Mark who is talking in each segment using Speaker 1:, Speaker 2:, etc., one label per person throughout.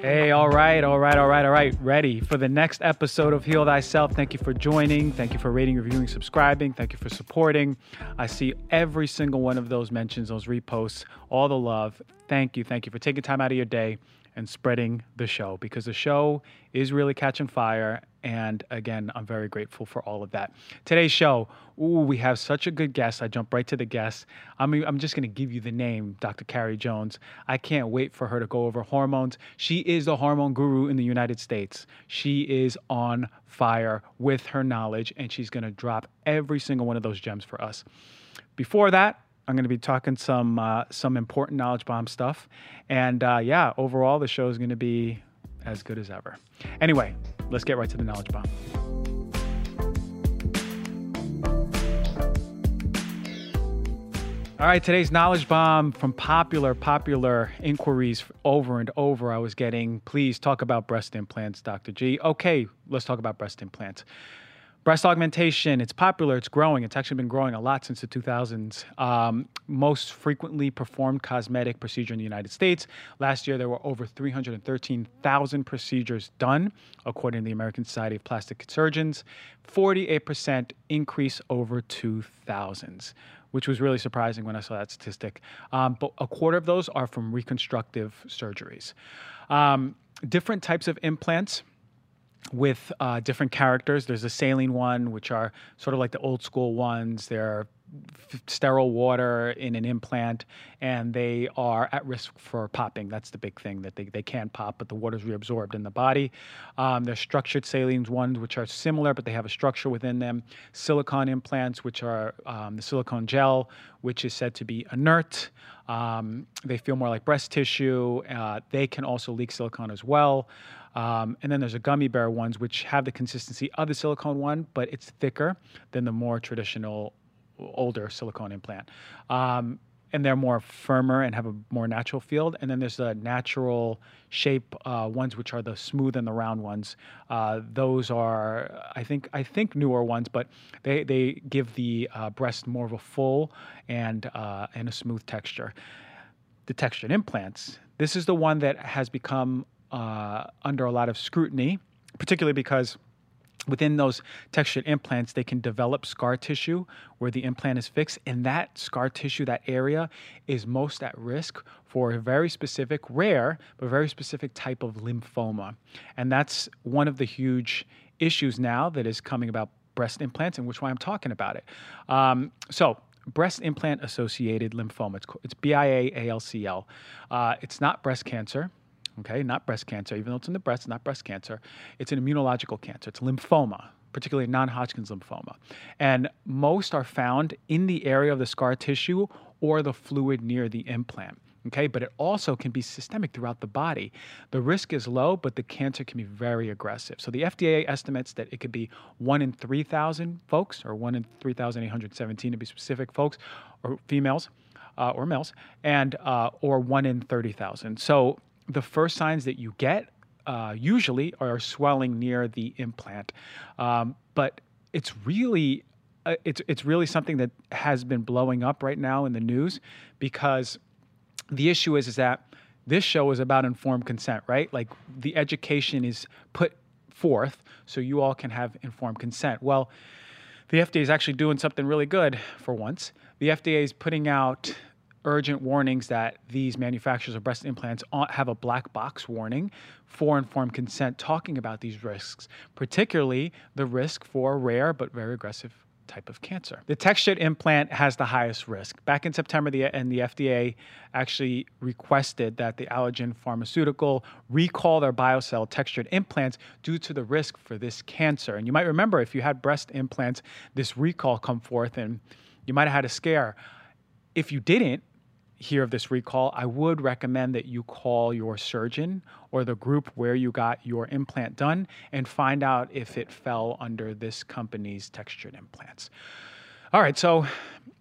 Speaker 1: Hey, all right, all right, all right, all right. Ready for the next episode of Heal Thyself. Thank you for joining. Thank you for rating, reviewing, subscribing. Thank you for supporting. I see every single one of those mentions, those reposts, all the love. Thank you. Thank you for taking time out of your day and spreading the show because the show is really catching fire. And again, I'm very grateful for all of that. Today's show, ooh, we have such a good guest. I jump right to the guest. I'm, I'm just going to give you the name, Dr. Carrie Jones. I can't wait for her to go over hormones. She is the hormone guru in the United States. She is on fire with her knowledge, and she's going to drop every single one of those gems for us. Before that, I'm going to be talking some uh, some important knowledge bomb stuff, and uh, yeah, overall the show is going to be as good as ever. Anyway, let's get right to the knowledge bomb. All right, today's knowledge bomb from popular, popular inquiries over and over. I was getting, please talk about breast implants, Dr. G. Okay, let's talk about breast implants. Breast augmentation, it's popular, it's growing. It's actually been growing a lot since the 2000s. Um, most frequently performed cosmetic procedure in the United States. Last year, there were over 313,000 procedures done, according to the American Society of Plastic Surgeons. 48% increase over 2000s, which was really surprising when I saw that statistic. Um, but a quarter of those are from reconstructive surgeries. Um, different types of implants with uh, different characters. There's a saline one, which are sort of like the old school ones. They're f- sterile water in an implant, and they are at risk for popping. That's the big thing that they, they can pop, but the water's reabsorbed in the body. Um, there's structured saline ones, which are similar, but they have a structure within them. Silicone implants, which are um, the silicone gel, which is said to be inert. Um, they feel more like breast tissue. Uh, they can also leak silicone as well. Um, and then there's a gummy bear ones, which have the consistency of the silicone one, but it's thicker than the more traditional, older silicone implant. Um, and they're more firmer and have a more natural feel. And then there's the natural shape uh, ones, which are the smooth and the round ones. Uh, those are, I think, I think newer ones, but they they give the uh, breast more of a full and uh, and a smooth texture. The textured implants. This is the one that has become uh, under a lot of scrutiny, particularly because within those textured implants, they can develop scar tissue where the implant is fixed. And that scar tissue, that area, is most at risk for a very specific, rare, but very specific type of lymphoma. And that's one of the huge issues now that is coming about breast implants, and which why I'm talking about it. Um, so, breast implant associated lymphoma. It's, it's BIA-ALCL. Uh, it's not breast cancer okay, not breast cancer, even though it's in the breast, not breast cancer. It's an immunological cancer, it's lymphoma, particularly non Hodgkin's lymphoma. And most are found in the area of the scar tissue or the fluid near the implant. Okay, but it also can be systemic throughout the body. The risk is low, but the cancer can be very aggressive. So the FDA estimates that it could be one in 3,000 folks, or one in 3,817 to be specific, folks, or females, uh, or males, and uh, or one in 30,000. So the first signs that you get uh, usually are swelling near the implant, um, but it's really uh, it's it's really something that has been blowing up right now in the news because the issue is is that this show is about informed consent, right? Like the education is put forth so you all can have informed consent. Well, the FDA is actually doing something really good for once. The FDA is putting out urgent warnings that these manufacturers of breast implants have a black box warning for informed consent talking about these risks, particularly the risk for rare but very aggressive type of cancer. The textured implant has the highest risk. Back in September, the, and the FDA actually requested that the Allergan pharmaceutical recall their BioCell textured implants due to the risk for this cancer. And you might remember if you had breast implants, this recall come forth and you might have had a scare. If you didn't, hear of this recall, I would recommend that you call your surgeon or the group where you got your implant done and find out if it fell under this company's textured implants. All right, so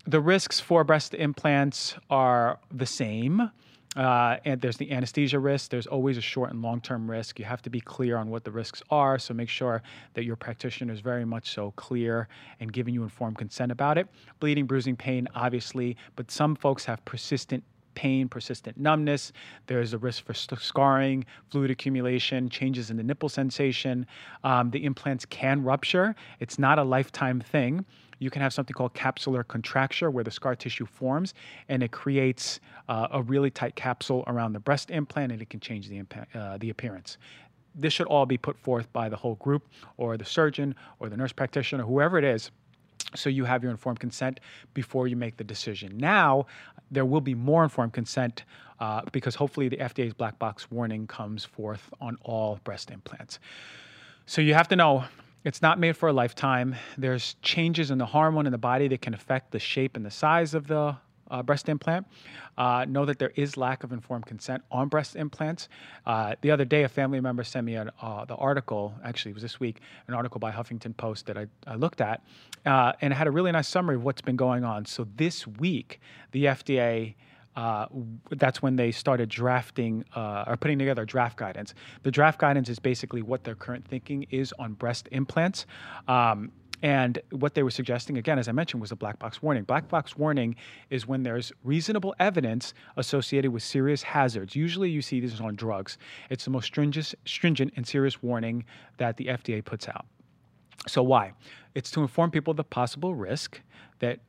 Speaker 1: the risks for breast implants are the same. Uh, and there's the anesthesia risk. There's always a short and long term risk. You have to be clear on what the risks are. So make sure that your practitioner is very much so clear and giving you informed consent about it. Bleeding, bruising, pain, obviously, but some folks have persistent pain, persistent numbness. There's a risk for scarring, fluid accumulation, changes in the nipple sensation. Um, the implants can rupture. It's not a lifetime thing. You can have something called capsular contracture, where the scar tissue forms and it creates uh, a really tight capsule around the breast implant, and it can change the, uh, the appearance this should all be put forth by the whole group or the surgeon or the nurse practitioner, whoever it is. So you have your informed consent before you make the decision. Now, there will be more informed consent uh, because hopefully the FDA's black box warning comes forth on all breast implants. So you have to know it's not made for a lifetime. There's changes in the hormone in the body that can affect the shape and the size of the uh, breast implant. Uh, know that there is lack of informed consent on breast implants. Uh, the other day, a family member sent me an, uh, the article, actually, it was this week, an article by Huffington Post that I, I looked at, uh, and it had a really nice summary of what's been going on. So this week, the FDA uh, that's when they started drafting uh, or putting together draft guidance. The draft guidance is basically what their current thinking is on breast implants. Um, and what they were suggesting, again, as I mentioned, was a black box warning. Black box warning is when there's reasonable evidence associated with serious hazards. Usually you see this on drugs. It's the most stringent, stringent and serious warning that the FDA puts out. So why? It's to inform people of the possible risk that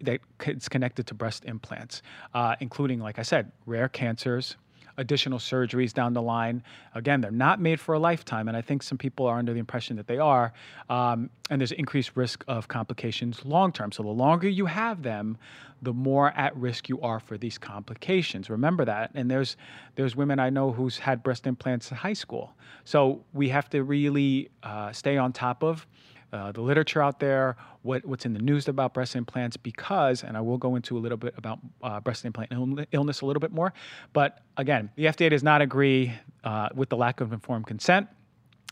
Speaker 1: that is connected to breast implants, uh, including, like I said, rare cancers, additional surgeries down the line. Again, they're not made for a lifetime, and I think some people are under the impression that they are. Um, and there's increased risk of complications long term. So the longer you have them, the more at risk you are for these complications. Remember that. And there's there's women I know who's had breast implants in high school. So we have to really uh, stay on top of uh, the literature out there, what, what's in the news about breast implants, because, and I will go into a little bit about uh, breast implant illness a little bit more. But again, the FDA does not agree uh, with the lack of informed consent.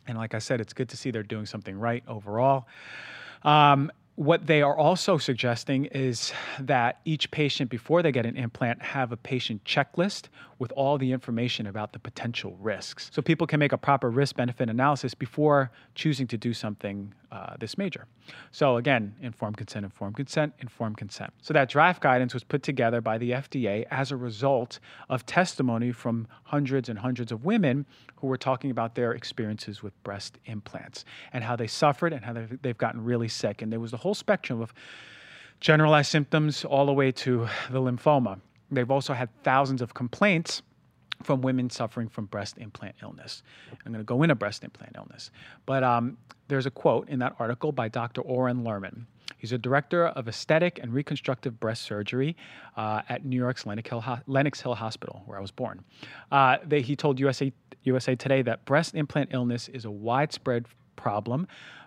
Speaker 1: And like I said, it's good to see they're doing something right overall. Um, what they are also suggesting is that each patient, before they get an implant, have a patient checklist with all the information about the potential risks. So people can make a proper risk benefit analysis before choosing to do something uh, this major. So again, informed consent, informed consent, informed consent. So that draft guidance was put together by the FDA as a result of testimony from hundreds and hundreds of women who were talking about their experiences with breast implants and how they suffered and how they've, they've gotten really sick. And there was the whole spectrum of generalized symptoms all the way to the lymphoma. They've also had thousands of complaints from women suffering from breast implant illness. I'm going to go into breast implant illness. But um, there's a quote in that article by Dr. Oren Lerman. He's a director of aesthetic and reconstructive breast surgery uh, at New York's Lenox Hill, Lenox Hill, Hospital, where I was born. Uh, they, he told USA, USA Today that breast implant illness is a widespread problem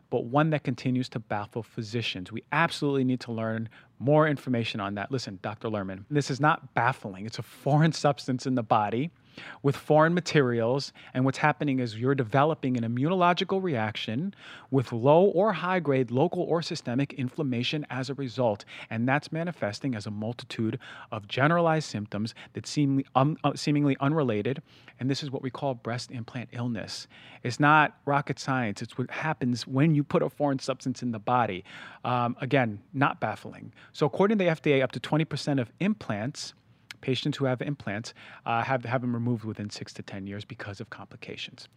Speaker 1: but one that continues to baffle physicians. We absolutely need to learn more information on that. Listen, Dr. Lerman, this is not baffling. It's a foreign substance in the body with foreign materials. And what's happening is you're developing an immunological reaction with low or high grade local or systemic inflammation as a result. And that's manifesting as a multitude of generalized symptoms that seem um, uh, seemingly unrelated. And this is what we call breast implant illness. It's not rocket science, it's what happens when you put a foreign substance in the body. Um, again, not baffling. So, according to the FDA, up to 20% of implants patients who have implants uh, have, have them removed within six to 10 years because of complications.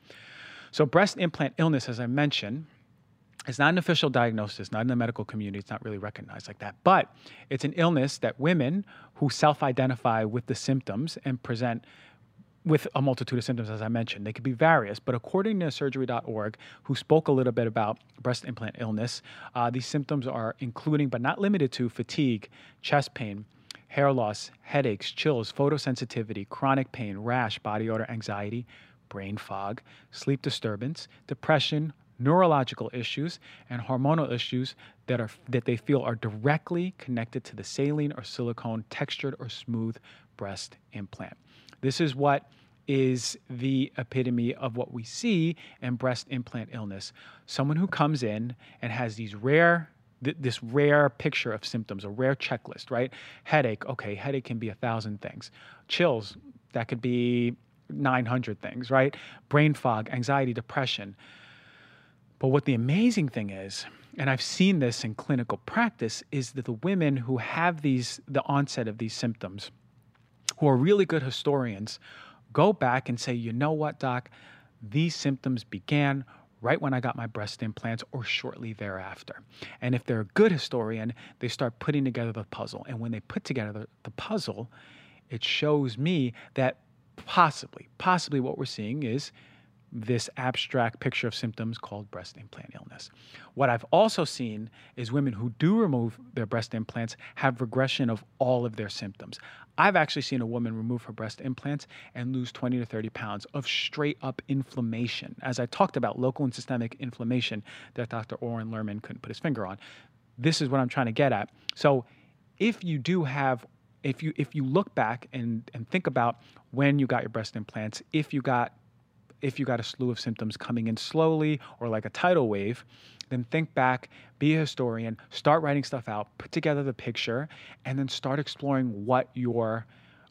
Speaker 1: So, breast implant illness, as I mentioned, it's not an official diagnosis, not in the medical community. It's not really recognized like that. But it's an illness that women who self identify with the symptoms and present with a multitude of symptoms, as I mentioned. They could be various, but according to surgery.org, who spoke a little bit about breast implant illness, uh, these symptoms are including but not limited to fatigue, chest pain, hair loss, headaches, chills, photosensitivity, chronic pain, rash, body odor, anxiety, brain fog, sleep disturbance, depression, neurological issues, and hormonal issues that are that they feel are directly connected to the saline or silicone textured or smooth breast implant. This is what is the epitome of what we see in breast implant illness. Someone who comes in and has these rare th- this rare picture of symptoms, a rare checklist, right? Headache, okay, headache can be a thousand things. Chills, that could be 900 things, right? Brain fog, anxiety, depression. But what the amazing thing is, and I've seen this in clinical practice, is that the women who have these, the onset of these symptoms, who are really good historians go back and say, you know what, doc, these symptoms began right when I got my breast implants or shortly thereafter. And if they're a good historian, they start putting together the puzzle. And when they put together the, the puzzle, it shows me that possibly, possibly what we're seeing is this abstract picture of symptoms called breast implant illness. What I've also seen is women who do remove their breast implants have regression of all of their symptoms. I've actually seen a woman remove her breast implants and lose 20 to 30 pounds of straight up inflammation. As I talked about, local and systemic inflammation that Dr. Oren Lerman couldn't put his finger on. This is what I'm trying to get at. So, if you do have if you if you look back and and think about when you got your breast implants, if you got if you got a slew of symptoms coming in slowly or like a tidal wave, then think back, be a historian, start writing stuff out, put together the picture, and then start exploring what your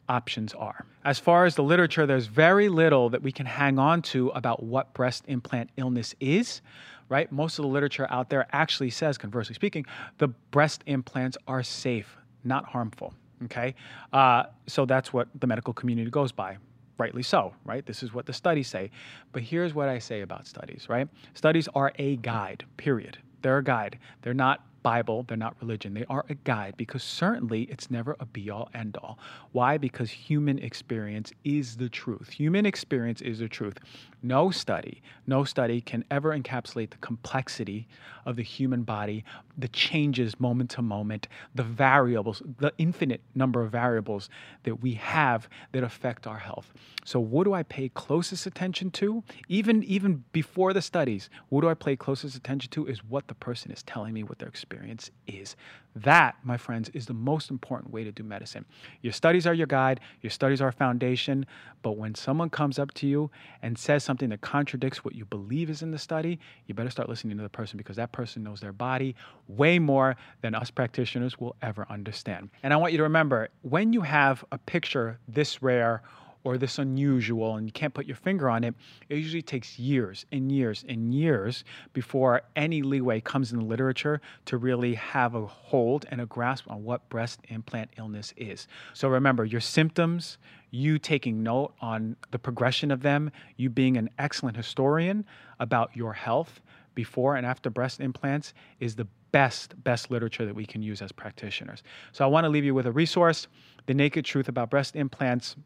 Speaker 1: options are. As far as the literature, there's very little that we can hang on to about what breast implant illness is, right? Most of the literature out there actually says, conversely speaking, the breast implants are safe, not harmful. Okay, uh, so that's what the medical community goes by rightly so, right? This is what the studies say. But here's what I say about studies, right? Studies are a guide, period. They're a guide. They're not Bible, they're not religion. They are a guide because certainly it's never a be all end all. Why? Because human experience is the truth. Human experience is the truth. No study, no study can ever encapsulate the complexity of the human body, the changes moment to moment, the variables, the infinite number of variables that we have that affect our health. So what do I pay closest attention to? Even even before the studies, what do I pay closest attention to is what the person is telling me what their experience is. That, my friends, is the most important way to do medicine. Your studies are your guide, your studies are foundation, but when someone comes up to you and says something that contradicts what you believe is in the study, you better start listening to the person because that person knows their body way more than us practitioners will ever understand. And I want you to remember when you have a picture this rare or this unusual and you can't put your finger on it, it usually takes years and years and years before any leeway comes in the literature to really have a hold and a grasp on what breast implant illness is. So remember, your symptoms, you taking note on the progression of them, you being an excellent historian about your health before and after breast implants is the best best literature that we can use as practitioners. So I want to leave you with a resource, The Naked Truth About Breast Implants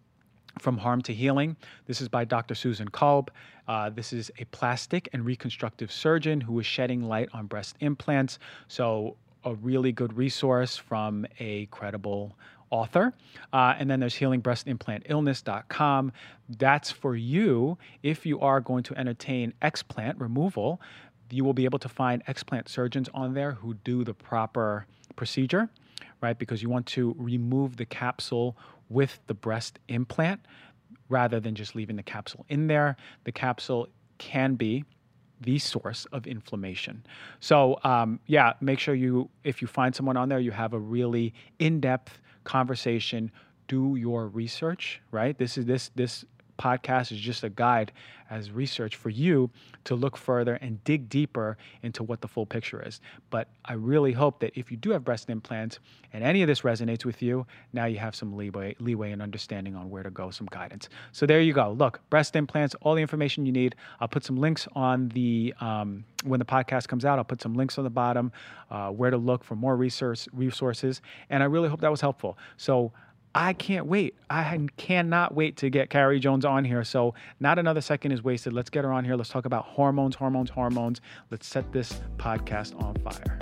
Speaker 1: from Harm to Healing. This is by Dr. Susan Kolb. Uh, this is a plastic and reconstructive surgeon who is shedding light on breast implants. So, a really good resource from a credible author. Uh, and then there's healingbreastimplantillness.com. That's for you if you are going to entertain explant removal. You will be able to find explant surgeons on there who do the proper procedure, right? Because you want to remove the capsule with the breast implant rather than just leaving the capsule in there. The capsule can be the source of inflammation. So, um, yeah, make sure you, if you find someone on there, you have a really in depth conversation. Do your research, right? This is this this podcast is just a guide as research for you to look further and dig deeper into what the full picture is. But I really hope that if you do have breast implants and any of this resonates with you, now you have some leeway, leeway and understanding on where to go, some guidance. So there you go. Look, breast implants, all the information you need. I'll put some links on the um, when the podcast comes out. I'll put some links on the bottom uh, where to look for more research resources. And I really hope that was helpful. So I can't wait. I cannot wait to get Carrie Jones on here. So, not another second is wasted. Let's get her on here. Let's talk about hormones, hormones, hormones. Let's set this podcast on fire.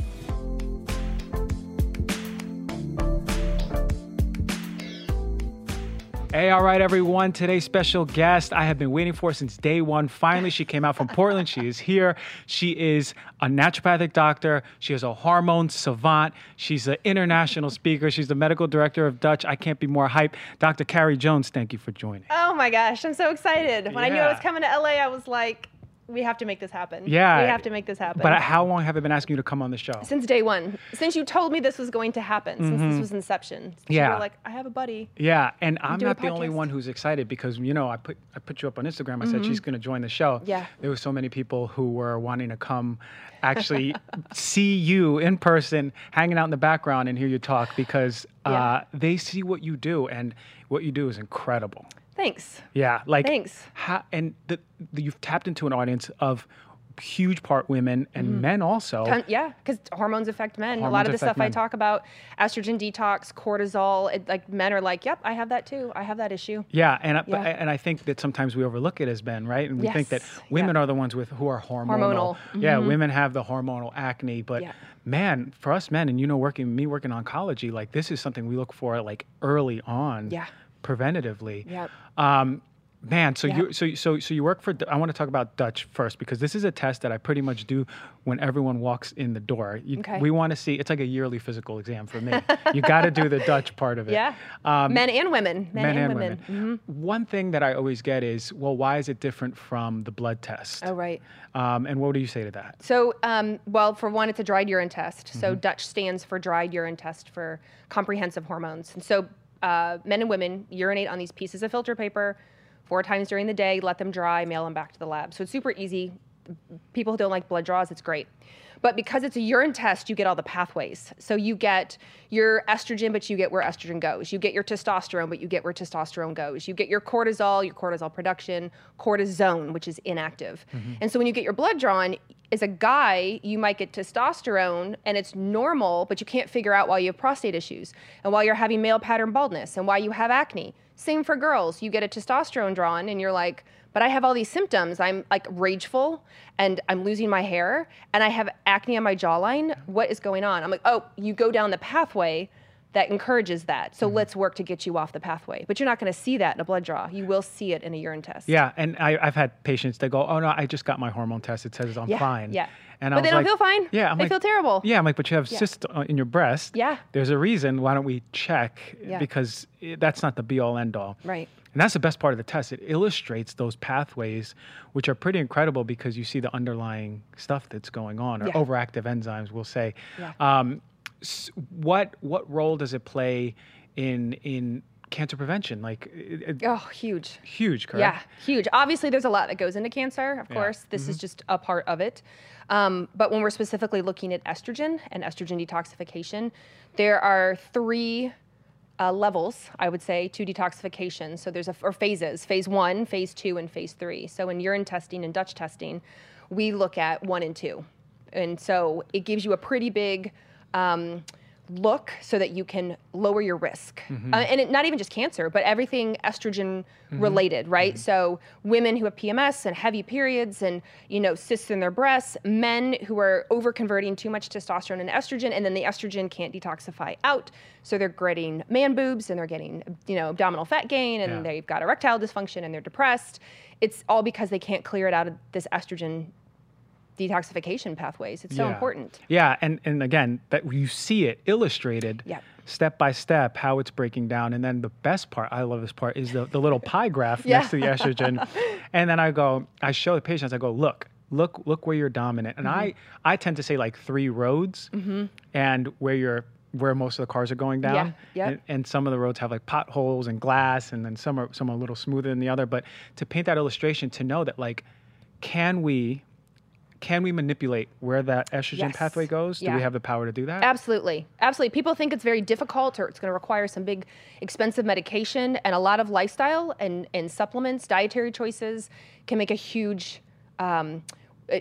Speaker 1: Hey, all right, everyone. Today's special guest I have been waiting for since day one. Finally, she came out from Portland. She is here. She is a naturopathic doctor. She is a hormone savant. She's an international speaker. She's the medical director of Dutch. I can't be more hype. Dr. Carrie Jones, thank you for joining.
Speaker 2: Oh my gosh, I'm so excited. When yeah. I knew I was coming to LA, I was like, we have to make this happen.
Speaker 1: Yeah.
Speaker 2: We have to make this happen.
Speaker 1: But how long have I been asking you to come on the show?
Speaker 2: Since day one. Since you told me this was going to happen, mm-hmm. since this mm-hmm. was inception.
Speaker 1: Yeah.
Speaker 2: You were like, I have a buddy.
Speaker 1: Yeah. And I'm not the only one who's excited because, you know, I put I put you up on Instagram. I mm-hmm. said she's going to join the show.
Speaker 2: Yeah.
Speaker 1: There were so many people who were wanting to come actually see you in person, hanging out in the background and hear you talk because Uh, they see what you do, and what you do is incredible.
Speaker 2: Thanks.
Speaker 1: Yeah, like
Speaker 2: Thanks.
Speaker 1: ha- and the, the, you've tapped into an audience of huge part women and mm-hmm. men also.
Speaker 2: Ton- yeah, because hormones affect men. Hormones a lot of the stuff I talk about, estrogen detox, cortisol, it, like men are like, yep, I have that too. I have that issue.
Speaker 1: Yeah, and I, but- and I think that sometimes we overlook it as men, right? And we think that women
Speaker 2: yeah.
Speaker 1: are the ones with who are hormonal.
Speaker 2: Hormonal,
Speaker 1: Yeah, mm-hmm. women have the hormonal acne, but
Speaker 2: Yeah.
Speaker 1: man, for us men, and you know, working me working oncology, like this is something we look for like early on,
Speaker 2: Yeah.
Speaker 1: Preventatively.
Speaker 2: Yep.
Speaker 1: Um, man, so
Speaker 2: Yeah.
Speaker 1: you so so so you work for. I want to talk about Dutch first because this is a test that I pretty much do when everyone walks in the door. You,
Speaker 2: Okay.
Speaker 1: We want to see. It's like a yearly physical exam for me. you got to do the Dutch part of it.
Speaker 2: Yeah.
Speaker 1: Um,
Speaker 2: men and women. Men,
Speaker 1: men
Speaker 2: and,
Speaker 1: and
Speaker 2: women.
Speaker 1: women. One thing that I always get is, well, why is it different from the blood test?
Speaker 2: Oh, right.
Speaker 1: Um, and what do you say to that?
Speaker 2: So, um, well, for one, it's a dried urine test.
Speaker 1: Mm-hmm.
Speaker 2: So, Dutch stands for dried urine test for comprehensive hormones. And so, uh, men and women urinate on these pieces of filter paper four times during the day, let them dry, mail them back to the lab. So, it's super easy. People who don't like blood draws, it's great. But because it's a urine test, you get all the pathways. So you get your estrogen, but you get where estrogen goes. You get your testosterone, but you get where testosterone goes. You get your cortisol, your cortisol production, cortisone, which is inactive. Mm-hmm. And so when you get your blood drawn, as a guy, you might get testosterone and it's normal, but you can't figure out why you have prostate issues and why you're having male pattern baldness and why you have acne. Same for girls. You get a testosterone drawn and you're like, but I have all these symptoms. I'm like rageful and I'm losing my hair and I have acne on my jawline. What is going on? I'm like, oh, you go down the pathway that encourages that. So let's work to get you off the pathway. But you're not going to see that in a blood draw. You will see it in a urine test.
Speaker 1: Yeah, and I, I've had patients that go, "Oh no, I just got my hormone test. It says I'm
Speaker 2: Yeah,
Speaker 1: fine."
Speaker 2: yeah.
Speaker 1: and I
Speaker 2: But they don't
Speaker 1: like-
Speaker 2: feel fine.
Speaker 1: Yeah, I'm
Speaker 2: They
Speaker 1: like,
Speaker 2: feel terrible.
Speaker 1: Yeah, I'm like, but you have cyst uh, in your breast.
Speaker 2: Yeah.
Speaker 1: there's a reason. Why don't we check?
Speaker 2: Yeah.
Speaker 1: Because that's not the be all end all.
Speaker 2: Right.
Speaker 1: And that's the best part of the test. It illustrates those pathways, which are pretty incredible because you see the underlying stuff that's going on, or
Speaker 2: Yeah.
Speaker 1: overactive enzymes, we'll say.
Speaker 2: Yeah.
Speaker 1: Um, what what role does it play in in cancer prevention? Like, it,
Speaker 2: Oh, huge.
Speaker 1: huge, correct?
Speaker 2: Yeah, huge. Obviously, there's a lot that goes into cancer, of
Speaker 1: Yeah.
Speaker 2: course. This is just a part of it. Um, but when we're specifically looking at estrogen and estrogen detoxification, there are three uh, levels, I would say, to detoxification. So there's a, or phases phase one, phase two, and phase three. So in urine testing and Dutch testing, we look at one and two. And so it gives you a pretty big um, look so that you can lower your risk. Mm-hmm. Uh, and it, not even just cancer, but everything estrogen mm-hmm. related, right? Mm-hmm. So women who have PMS and heavy periods and, you know, cysts in their breasts, men who are over converting too much testosterone and estrogen, and then the estrogen can't detoxify out. So they're getting man boobs and they're getting, you know, abdominal fat gain and
Speaker 1: Yeah.
Speaker 2: they've got erectile dysfunction and they're depressed. It's all because they can't clear it out of this estrogen detoxification pathways. It's so
Speaker 1: Yeah.
Speaker 2: important.
Speaker 1: Yeah, and and again, that you see it illustrated
Speaker 2: Yeah.
Speaker 1: step by step how it's breaking down, and then the best part, I love this part, is the, the little pie graph
Speaker 2: Yeah.
Speaker 1: next to the estrogen, and then I go, I show the patients, I go, look, look, look where you're dominant, and I
Speaker 2: Mm-hmm.
Speaker 1: I tend to say like three roads, and where you're where most of the cars are going down,
Speaker 2: Yeah, yep.
Speaker 1: and, and some of the roads have like potholes and glass, and then some are some are a little smoother than the other, but to paint that illustration, to know that like, can we can we manipulate where that estrogen
Speaker 2: Yes.
Speaker 1: pathway goes? Do
Speaker 2: Yeah.
Speaker 1: we have the power to do that?
Speaker 2: Absolutely. Absolutely. People think it's very difficult or it's going to require some big expensive medication and a lot of lifestyle and, and supplements, dietary choices can make a huge um,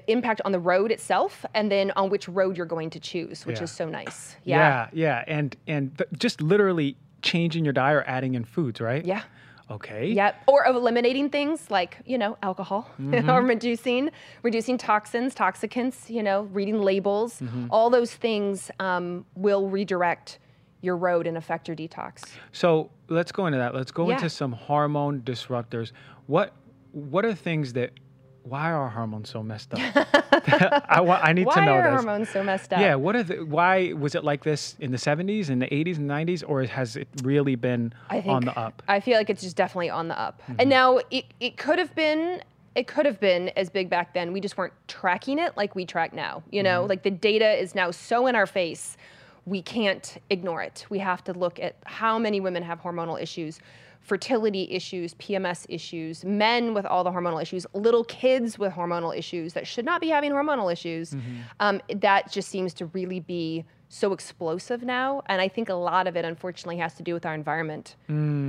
Speaker 2: impact on the road itself and then on which road you're going to choose, which
Speaker 1: Yeah.
Speaker 2: is so nice.
Speaker 1: yeah, yeah, and and th- just literally changing your diet or adding in foods, right?
Speaker 2: Yeah.
Speaker 1: Okay.
Speaker 2: Yep. Or eliminating things like, you know, alcohol
Speaker 1: Mm-hmm.
Speaker 2: or reducing, reducing toxins, toxicants, you know, reading labels.
Speaker 1: Mm-hmm.
Speaker 2: All those things um, will redirect your road and affect your detox.
Speaker 1: So let's go into that. Let's go
Speaker 2: Yeah.
Speaker 1: into some hormone disruptors. What what are things that why are hormones so messed up? I I need to know this.
Speaker 2: Why are hormones so messed up?
Speaker 1: Yeah, what are the why was it like this in the 70s in the 80s and 90s or has it really been
Speaker 2: think
Speaker 1: on the up?
Speaker 2: I feel like it's just definitely on the up.
Speaker 1: Mm-hmm.
Speaker 2: And now it, it could have been it could have been as big back then. We just weren't tracking it like we track now. You
Speaker 1: Mm-hmm.
Speaker 2: know, like the data is now so in our face, we can't ignore it. We have to look at how many women have hormonal issues, fertility issues, PMS issues, men with all the hormonal issues, little kids with hormonal issues that should not be having hormonal issues.
Speaker 1: Mm-hmm.
Speaker 2: Um, that just seems to really be so explosive now and i think a lot of it unfortunately has to do with our environment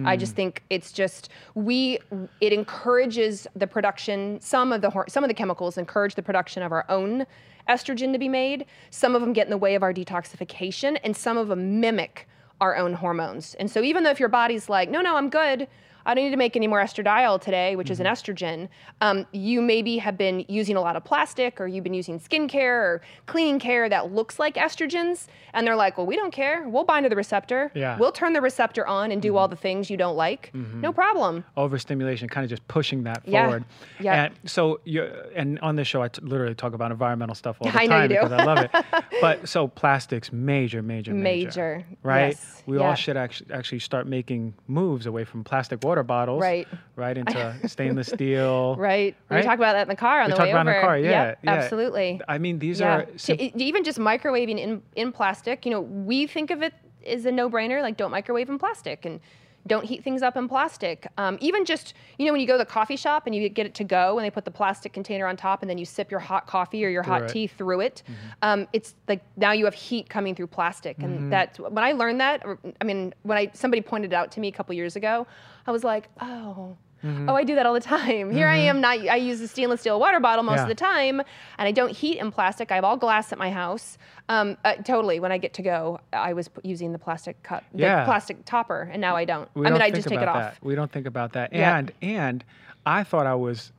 Speaker 2: i just think it's just we it encourages the production some of the some of the chemicals encourage the production of our own estrogen to be made some of them get in the way of our detoxification and some of them mimic our own hormones. And so even though if your body's like no no i'm good I don't need to make any more estradiol today, which is an mm-hmm. estrogen. Um, you maybe have been using a lot of plastic, or you've been using skincare or cleaning care that looks like estrogens, and they're like, "Well, we don't care. We'll bind to the receptor.
Speaker 1: Yeah.
Speaker 2: We'll turn the receptor on and do all mm-hmm. the things you don't like. Mm-hmm. No problem."
Speaker 1: overstimulation, kind of just pushing that
Speaker 2: Yeah.
Speaker 1: forward.
Speaker 2: Yeah.
Speaker 1: And so you and on this show, I t- literally talk about environmental stuff all the
Speaker 2: I
Speaker 1: time
Speaker 2: know you do.
Speaker 1: because I love it. but so plastics, major, major, major,
Speaker 2: Major,
Speaker 1: right?
Speaker 2: yes,
Speaker 1: We
Speaker 2: yeah.
Speaker 1: all should actually actually start making moves away from plastic water bottles,
Speaker 2: Right.
Speaker 1: Right into stainless steel,
Speaker 2: Right.
Speaker 1: right We
Speaker 2: talk about that in the car on
Speaker 1: We
Speaker 2: the
Speaker 1: talk
Speaker 2: way
Speaker 1: about
Speaker 2: over.
Speaker 1: in the car, yeah,
Speaker 2: Yep,
Speaker 1: yeah.
Speaker 2: absolutely.
Speaker 1: I mean, these
Speaker 2: yeah.
Speaker 1: are sim-
Speaker 2: even just microwaving in in plastic, you know, we think of it as a no-brainer. Like, don't microwave in plastic and don't heat things up in plastic. Um, even just, you know, when you go to the coffee shop and you get it to go and they put the plastic container on top and then you sip your hot coffee or your hot.
Speaker 1: Mm-hmm.
Speaker 2: tea through it, um, it's like now you have heat coming through plastic. And that when I learned that, or, I mean, when I somebody pointed it out to me a couple years ago, I was like, oh.
Speaker 1: Mm-hmm.
Speaker 2: Oh, I do that all the time. Here I am. Not I use a stainless steel water bottle most
Speaker 1: Yeah.
Speaker 2: of the time, and I don't heat in plastic. I have all glass at my house. Um, uh, totally. When I get to go, I was p- using the plastic cup, the
Speaker 1: Yeah.
Speaker 2: plastic topper, and now I don't.
Speaker 1: We
Speaker 2: I
Speaker 1: don't
Speaker 2: mean, I just take it off.
Speaker 1: That. We don't think about that.
Speaker 2: Yeah.
Speaker 1: And and I thought I was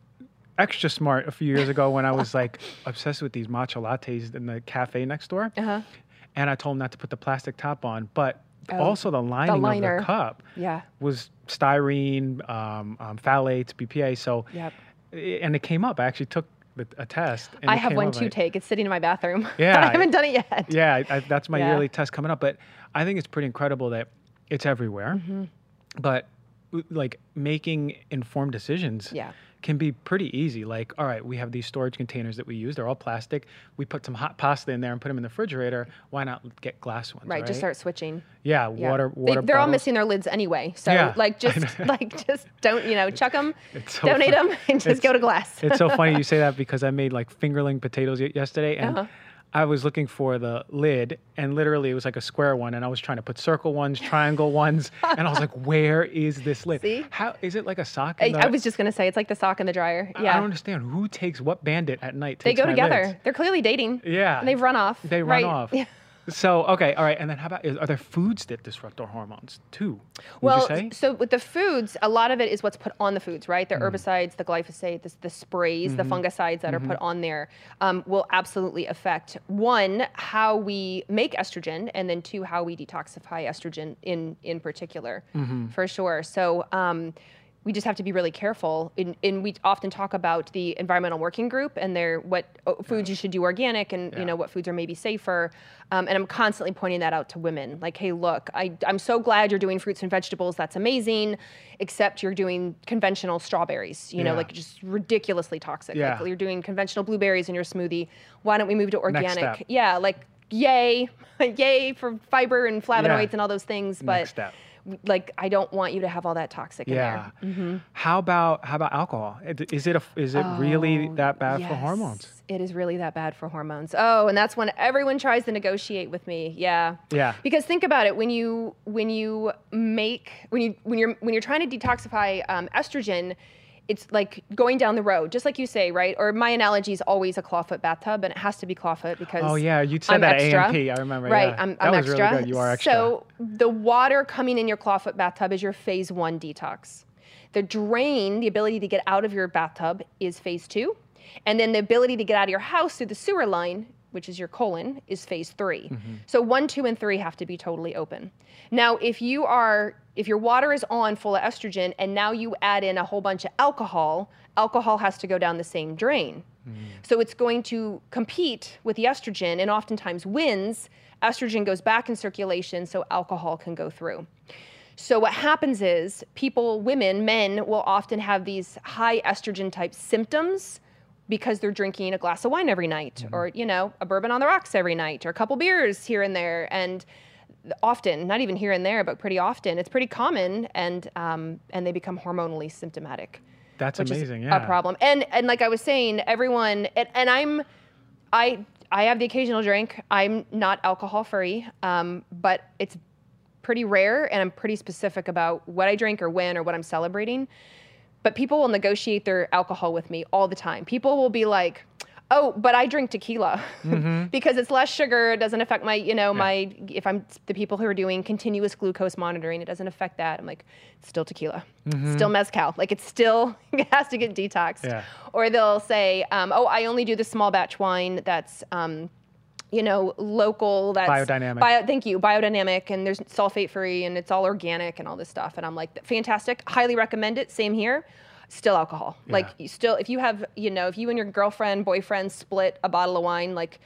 Speaker 1: extra smart a few years ago when I was like obsessed with these matcha lattes in the cafe next door.
Speaker 2: Uh-huh.
Speaker 1: And I told him not to put the plastic top on, but also the lining of
Speaker 2: Oh, liner.
Speaker 1: the cup
Speaker 2: Yeah.
Speaker 1: was styrene, um, um, phthalates, BPA. So,
Speaker 2: Yep.
Speaker 1: and it came up. I actually took a test. And
Speaker 2: I have one to
Speaker 1: like-
Speaker 2: take. It's sitting in my bathroom.
Speaker 1: Yeah,
Speaker 2: I haven't done it yet.
Speaker 1: yeah, I, that's my
Speaker 2: Yeah.
Speaker 1: yearly test coming up. But I think it's pretty incredible that it's everywhere.
Speaker 2: Mm-hmm.
Speaker 1: But like making informed decisions
Speaker 2: Yeah.
Speaker 1: can be pretty easy. Like, all right, we have these storage containers that we use. They're all plastic. We put some hot pasta in there and put them in the refrigerator. Why not get glass ones?
Speaker 2: Right. Just start switching.
Speaker 1: Yeah,
Speaker 2: Yeah.
Speaker 1: water.
Speaker 2: They-
Speaker 1: Water.
Speaker 2: they're all missing their lids anyway. So
Speaker 1: Yeah,
Speaker 2: like just like just don't you know chuck them,
Speaker 1: so
Speaker 2: donate
Speaker 1: fun-
Speaker 2: them, and just
Speaker 1: it's-
Speaker 2: go to glass.
Speaker 1: it's so funny you say that because I made like fingerling potatoes yesterday and
Speaker 2: Uh-huh.
Speaker 1: I was looking for the lid and literally it was like a square one and I was trying to put circle ones, triangle ones, and I was like, where is this lid?
Speaker 2: See?
Speaker 1: How is it like a sock?
Speaker 2: I,
Speaker 1: in the-
Speaker 2: I was just gonna say it's like the sock in the dryer. Yeah.
Speaker 1: I don't understand who takes what bandit at night.
Speaker 2: they go together.
Speaker 1: lids?
Speaker 2: They're clearly dating.
Speaker 1: Yeah.
Speaker 2: And they've run off.
Speaker 1: They run
Speaker 2: right?
Speaker 1: off.
Speaker 2: Yeah.
Speaker 1: So okay, all right, and then how about is, are there foods that disrupt our hormones too?
Speaker 2: Well,
Speaker 1: you say?
Speaker 2: so with the foods, a lot of it is what's put on the foods, right?
Speaker 1: Mm.
Speaker 2: The herbicides, the glyphosate, the, the sprays,
Speaker 1: Mm-hmm.
Speaker 2: the fungicides that are put on there um, will absolutely affect one how we make estrogen, and then two how we detoxify estrogen in in particular,
Speaker 1: Mm-hmm.
Speaker 2: for sure. So. Um, we just have to be really careful. And, and we often talk about the environmental working group and their what oh, foods you should do organic and
Speaker 1: Yeah.
Speaker 2: you know what foods are maybe safer. Um, and I'm constantly pointing that out to women. Like, hey, look, I, I'm so glad you're doing fruits and vegetables. That's amazing. Except you're doing conventional strawberries. You know, like just ridiculously toxic.
Speaker 1: Yeah.
Speaker 2: Like you're doing conventional blueberries in your smoothie. Why don't we move to organic? Yeah, like yay, yay for fiber and flavonoids and all those things. But. Like, I don't want you to have all that toxic in there. Mm-hmm.
Speaker 1: How about how about alcohol? Is it a, is it really
Speaker 2: Oh,
Speaker 1: that bad for hormones?
Speaker 2: It is really that bad for hormones. Oh, and that's when everyone tries to negotiate with me. Yeah.
Speaker 1: Yeah.
Speaker 2: Because think about it when you when you make when you when you're when you're trying to detoxify um, estrogen. It's like going down the road, just like you say, right? Or my analogy is always a clawfoot bathtub, and it has to be clawfoot because
Speaker 1: Oh yeah, you said
Speaker 2: I'm
Speaker 1: that
Speaker 2: extra.
Speaker 1: AMP. I remember.
Speaker 2: Right,
Speaker 1: yeah.
Speaker 2: I'm,
Speaker 1: that
Speaker 2: I'm
Speaker 1: was
Speaker 2: extra.
Speaker 1: really good. You are extra.
Speaker 2: So the water coming in your clawfoot bathtub is your phase one detox. The drain, the ability to get out of your bathtub, is phase two, and then the ability to get out of your house through the sewer line, which is your colon, is phase 3
Speaker 1: Mm-hmm.
Speaker 2: So one, two, and three have to be totally open. Now, if you are if your water is on full of estrogen and now you add in a whole bunch of alcohol, alcohol has to go down the same drain. So it's going to compete with the estrogen and oftentimes wins. Estrogen goes back in circulation so alcohol can go through. So what happens is people, women, men will often have these high estrogen type symptoms because they're drinking a glass of wine every night or you know a bourbon on the rocks every night or a couple beers here and there and often not even here and there but pretty often it's pretty common and um, and they become hormonally symptomatic
Speaker 1: That's amazing. yeah.
Speaker 2: a problem. And and like I was saying, everyone and, and I'm I I have the occasional drink. I'm not alcohol free, um, but it's pretty rare, and I'm pretty specific about what I drink or when or what I'm celebrating. But people will negotiate their alcohol with me all the time. People will be like, "Oh, but I drink tequila because it's less sugar. It doesn't affect my, you know, my if I'm the people who are doing continuous glucose monitoring, it doesn't affect that." I'm like, still tequila, still mezcal. Like it's still it has to get detoxed."
Speaker 1: Yeah.
Speaker 2: Or they'll say, um, "Oh, I only do the small batch wine that's." Um, you know, local. That's
Speaker 1: Biodynamic.
Speaker 2: Bio, thank you, biodynamic, and there's sulfate free, and it's all organic and all this stuff. And I'm like, fantastic, highly recommend it. Same here. Still alcohol. Like, you still, if you have, you know, if you and your girlfriend, boyfriend split a bottle of wine, like,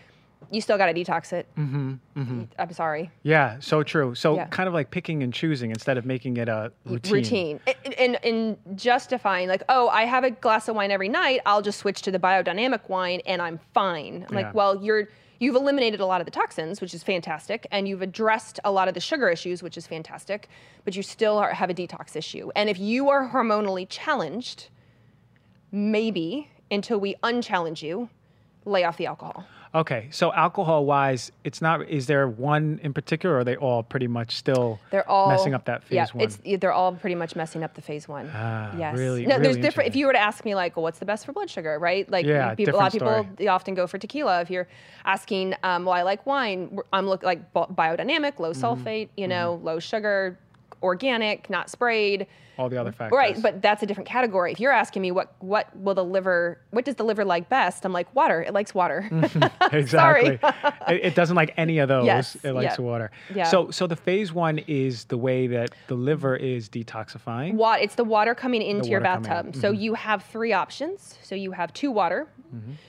Speaker 2: you still got to detox it. Mm-hmm, I'm sorry.
Speaker 1: Yeah, so true. So
Speaker 2: Yeah.
Speaker 1: kind of like picking and choosing instead of making it a routine.
Speaker 2: routine and, and, and justifying like oh i have a glass of wine every night i'll just switch to the biodynamic wine and i'm fine i'm
Speaker 1: Yeah.
Speaker 2: like well you're you've eliminated a lot of the toxins which is fantastic and you've addressed a lot of the sugar issues which is fantastic but you still are, have a detox issue. And if you are hormonally challenged maybe until we unchallenge you lay off the alcohol
Speaker 1: Okay, so alcohol wise, it's not. Is there one in particular, or are they all pretty much still
Speaker 2: They're all
Speaker 1: messing up that phase
Speaker 2: yeah,
Speaker 1: one?
Speaker 2: It's they're all pretty much messing up the phase one.
Speaker 1: Ah,
Speaker 2: yes.
Speaker 1: really-
Speaker 2: No, there's different. If you were to ask me, like, well, what's the best for blood sugar, right? Like,
Speaker 1: Yeah,
Speaker 2: people, a lot of people
Speaker 1: story.
Speaker 2: they often go for tequila. If you're asking, um, well, I like wine. I'm look like biodynamic, low
Speaker 1: Mm-hmm.
Speaker 2: sulfate, you know, low sugar, organic, not sprayed.
Speaker 1: all the other factors.
Speaker 2: Right, but that's a different category. If you're asking me what what will the liver, what does the liver like best? I'm like water. It likes water.
Speaker 1: exactly. it, it doesn't like any of those.
Speaker 2: Yes,
Speaker 1: It likes
Speaker 2: yeah.
Speaker 1: water.
Speaker 2: Yeah.
Speaker 1: So, so the phase one is the way that the liver is detoxifying.
Speaker 2: Wa- it's the water coming into your
Speaker 1: water coming
Speaker 2: bathtub.
Speaker 1: Mm-hmm.
Speaker 2: So you have three options. So you have two water,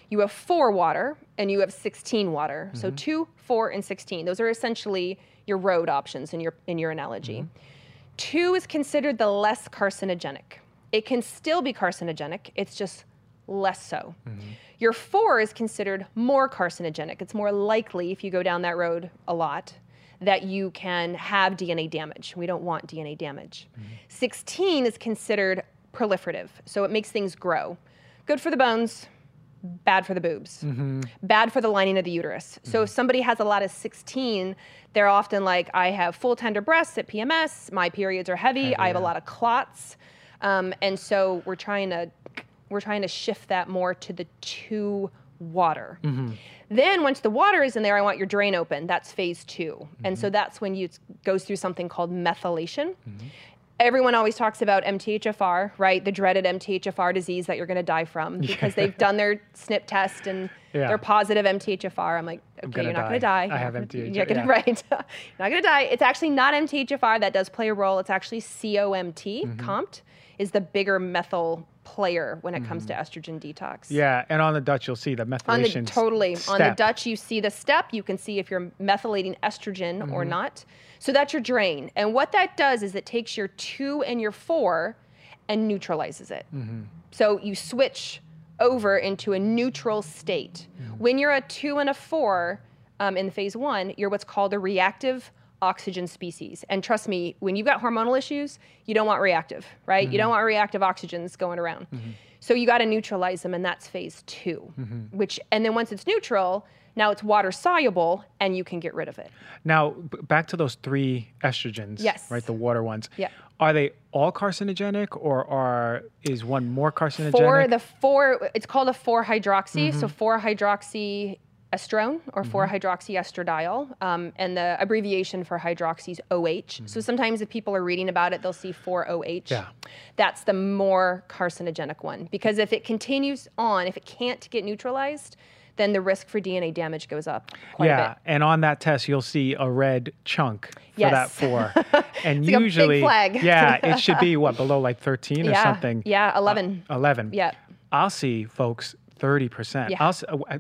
Speaker 2: you have four water, and you have 16 water.
Speaker 1: Mm-hmm.
Speaker 2: So two, four, and 16. Those are essentially your road options in your in your analogy.
Speaker 1: Mm-hmm.
Speaker 2: Two is considered the less carcinogenic. It can still be carcinogenic. It's just less so.
Speaker 1: Mm-hmm.
Speaker 2: Your four is considered more carcinogenic. It's more likely if you go down that road a lot that you can have DNA damage. We don't want DNA damage. 16 is considered proliferative, so it makes things grow. Good for the bones, bad for the boobs, mm-hmm. bad for the lining of the uterus. So if mm-hmm. somebody has a lot of 16, they're often like, I have full tender breasts at PMS, my periods are heavy, I have a lot of clots. Um, and so we're trying to we're trying to shift that more to the two water. Mm-hmm. Then once the water is in there, I want your drain open. That's phase 2 And so that's when you goes through something called methylation. Everyone always talks about MTHFR, right? The dreaded MTHFR disease that you're going to die from because they've done their SNP test and
Speaker 1: Yeah.
Speaker 2: they're positive MTHFR. I'm like, okay,
Speaker 1: gonna
Speaker 2: you're not going to
Speaker 1: die. I
Speaker 2: You're
Speaker 1: have MTHFR,
Speaker 2: You're gonna,
Speaker 1: yeah.
Speaker 2: right. you're not going to die. It's actually not MTHFR that does play a role. It's actually COMT,
Speaker 1: Mm-hmm.
Speaker 2: COMT, is the bigger methyl player when it comes to estrogen detox.
Speaker 1: Yeah, and on the Dutch, you'll see the methylation.
Speaker 2: On the totally on the. Dutch, you see the step. You can see if you're methylating estrogen or
Speaker 1: Mm-hmm.
Speaker 2: not. So that's your drain. And what that does is it takes your two and your four and neutralizes it.
Speaker 1: Mm-hmm.
Speaker 2: So you switch over into a neutral state.
Speaker 1: Mm-hmm.
Speaker 2: When you're a two and a four um, in phase one, you're what's called a reactive oxygen species. And trust me, when you've got hormonal issues, you don't want reactive, right? You
Speaker 1: Mm-hmm.
Speaker 2: don't want reactive oxygens going around. So you got to neutralize them, and that's phase 2
Speaker 1: Mm-hmm.
Speaker 2: Which, and then once it's neutral, now it's water soluble, and you can get rid of it.
Speaker 1: Now, b- back to those three estrogens.
Speaker 2: Yes.
Speaker 1: Right, the water ones.
Speaker 2: Yeah.
Speaker 1: Are they all carcinogenic, or are is one more carcinogenic?
Speaker 2: For the four, it's called a 4 hydroxy.
Speaker 1: Mm-hmm.
Speaker 2: So 4 hydroxy estrone or 4 hydroxy estradiol. Um, and the abbreviation for hydroxy is OH. So sometimes if people are reading about it, they'll see 4OH.
Speaker 1: Mm-hmm. Yeah.
Speaker 2: That's the more carcinogenic one. Because if it continues on, if it can't get neutralized, then the risk for DNA damage goes up quite a
Speaker 1: yeah, and on that test, you'll see a red chunk for
Speaker 2: Yes.
Speaker 1: that four. And
Speaker 2: like
Speaker 1: usually,
Speaker 2: flag.
Speaker 1: yeah, it should be what below like thirteen or something.
Speaker 2: yeah, 11.
Speaker 1: Uh, Eleven.
Speaker 2: Yeah.
Speaker 1: I'll see folks thirty percent.
Speaker 2: Yeah.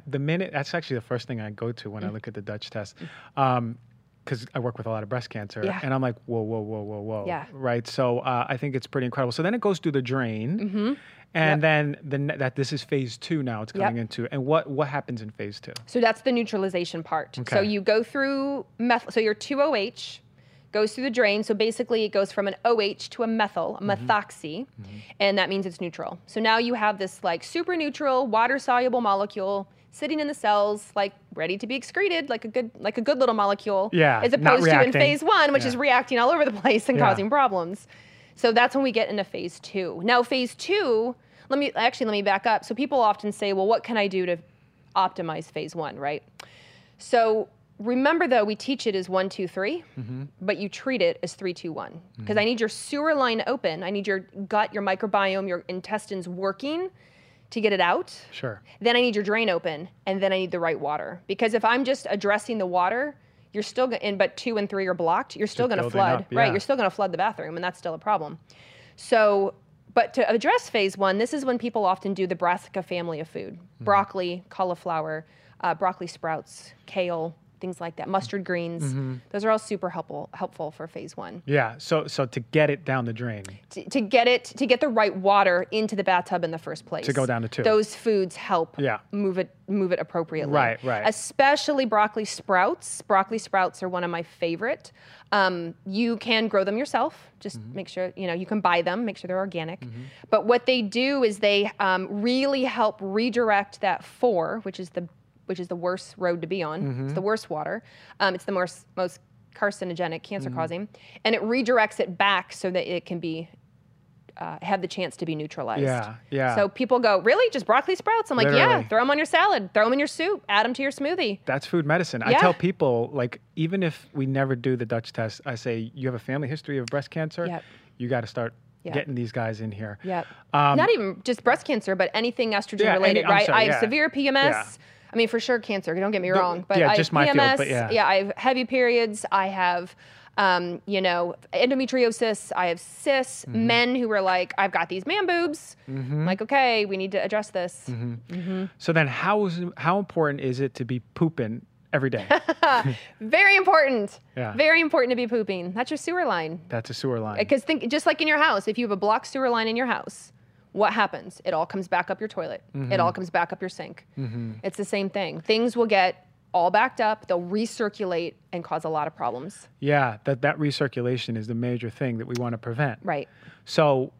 Speaker 1: The minute that's actually the first thing I go to
Speaker 2: Mm.
Speaker 1: when I look at the Dutch test. Um, because I work with a lot of breast cancer,
Speaker 2: Yeah.
Speaker 1: and I'm like, whoa, whoa, whoa, whoa, whoa,
Speaker 2: Yeah.
Speaker 1: right? So uh, I think it's pretty incredible. So then it goes through the drain,
Speaker 2: Mm-hmm.
Speaker 1: and then the that this is phase two now. It's coming
Speaker 2: Yep.
Speaker 1: into, and what what happens in phase two?
Speaker 2: So that's the neutralization part.
Speaker 1: Okay.
Speaker 2: So you go through meth. So your 2OH, goes through the drain. So basically, it goes from an OH to a methyl, a mm-hmm. methoxy, mm-hmm. and that means it's neutral. So now you have this like super neutral, water soluble molecule sitting in the cells, like ready to be excreted, like a good like a good little molecule.
Speaker 1: Yeah,
Speaker 2: As opposed to in phase one, which
Speaker 1: Yeah.
Speaker 2: is reacting all over the place and
Speaker 1: Yeah.
Speaker 2: causing problems. So that's when we get into phase two. Now, phase two, let me actually let me back up. So people often say, well, what can I do to optimize phase one, right? So remember though, we teach it as one, two, three, but you treat it as three, two, one. Because I need your sewer line open. I need your gut, your microbiome, your intestines working to get it out.
Speaker 1: Sure.
Speaker 2: Then I need your drain open, and then I need the right water. Because if I'm just addressing the water, you're still going, and but two and three are blocked. You're still going to flood,
Speaker 1: up,
Speaker 2: right? You're still going to flood the bathroom, and that's still a problem. So, but to address phase one, this is when people often do the brassica family of food:
Speaker 1: Mm-hmm.
Speaker 2: broccoli, cauliflower, uh, broccoli sprouts, kale, things like that, mustard greens.
Speaker 1: Mm-hmm.
Speaker 2: Those are all super helpful helpful for phase one
Speaker 1: Yeah. So so to get it down the drain.
Speaker 2: to, to get it to get the right water into the bathtub in the first place
Speaker 1: To go down to two.
Speaker 2: those foods help
Speaker 1: Yeah.
Speaker 2: move it move it appropriately
Speaker 1: Right, right.
Speaker 2: especially broccoli sprouts broccoli sprouts are one of my favorite um, you can grow them yourself just
Speaker 1: Mm-hmm.
Speaker 2: make sure you know you can buy them make sure they're organic but what they do is they um, really help redirect that four which is the which is the worst road to be on
Speaker 1: Mm-hmm.
Speaker 2: it's the worst water um, it's the most most carcinogenic cancer
Speaker 1: Mm-hmm.
Speaker 2: causing and it redirects it back so that it can be uh, have the chance to be neutralized.
Speaker 1: Yeah, yeah.
Speaker 2: So people go, really? Just broccoli sprouts? I'm like, yeah, throw them on your salad, throw them in your soup, add them to your smoothie.
Speaker 1: That's food medicine. I tell people like even if we never do the Dutch test, I say you have a family history of breast cancer.
Speaker 2: Yep.
Speaker 1: You got to start
Speaker 2: Yep.
Speaker 1: getting these guys in here.
Speaker 2: Yep.
Speaker 1: Um,
Speaker 2: Not even just breast cancer, but anything estrogen
Speaker 1: Yeah,
Speaker 2: related,
Speaker 1: any-
Speaker 2: right?
Speaker 1: sorry,
Speaker 2: I have
Speaker 1: yeah.
Speaker 2: severe PMS.
Speaker 1: Yeah.
Speaker 2: I mean, for sure, cancer. Don't get me wrong, but
Speaker 1: yeah,
Speaker 2: I
Speaker 1: just
Speaker 2: have
Speaker 1: my
Speaker 2: PMS.
Speaker 1: field, but yeah.
Speaker 2: I have heavy periods. I have, um, you know, endometriosis. I have cysts.
Speaker 1: Mm-hmm.
Speaker 2: Men who are like, I've got these man boobs. I'm like, okay, we need to address this.
Speaker 1: Mm-hmm. So then how is how important is it to be pooping every day?
Speaker 2: Very important.
Speaker 1: Yeah.
Speaker 2: Very important to be pooping. That's your sewer line.
Speaker 1: That's a sewer line.
Speaker 2: Because think just like in your house, if you have a blocked sewer line in your house, what happens? It all comes back up your toilet.
Speaker 1: Mm-hmm.
Speaker 2: It all comes back up your sink. It's the same thing. Things will get all backed up. They'll recirculate and cause a lot of problems.
Speaker 1: Yeah, that that recirculation is the major thing that we want to prevent.
Speaker 2: Right.
Speaker 1: So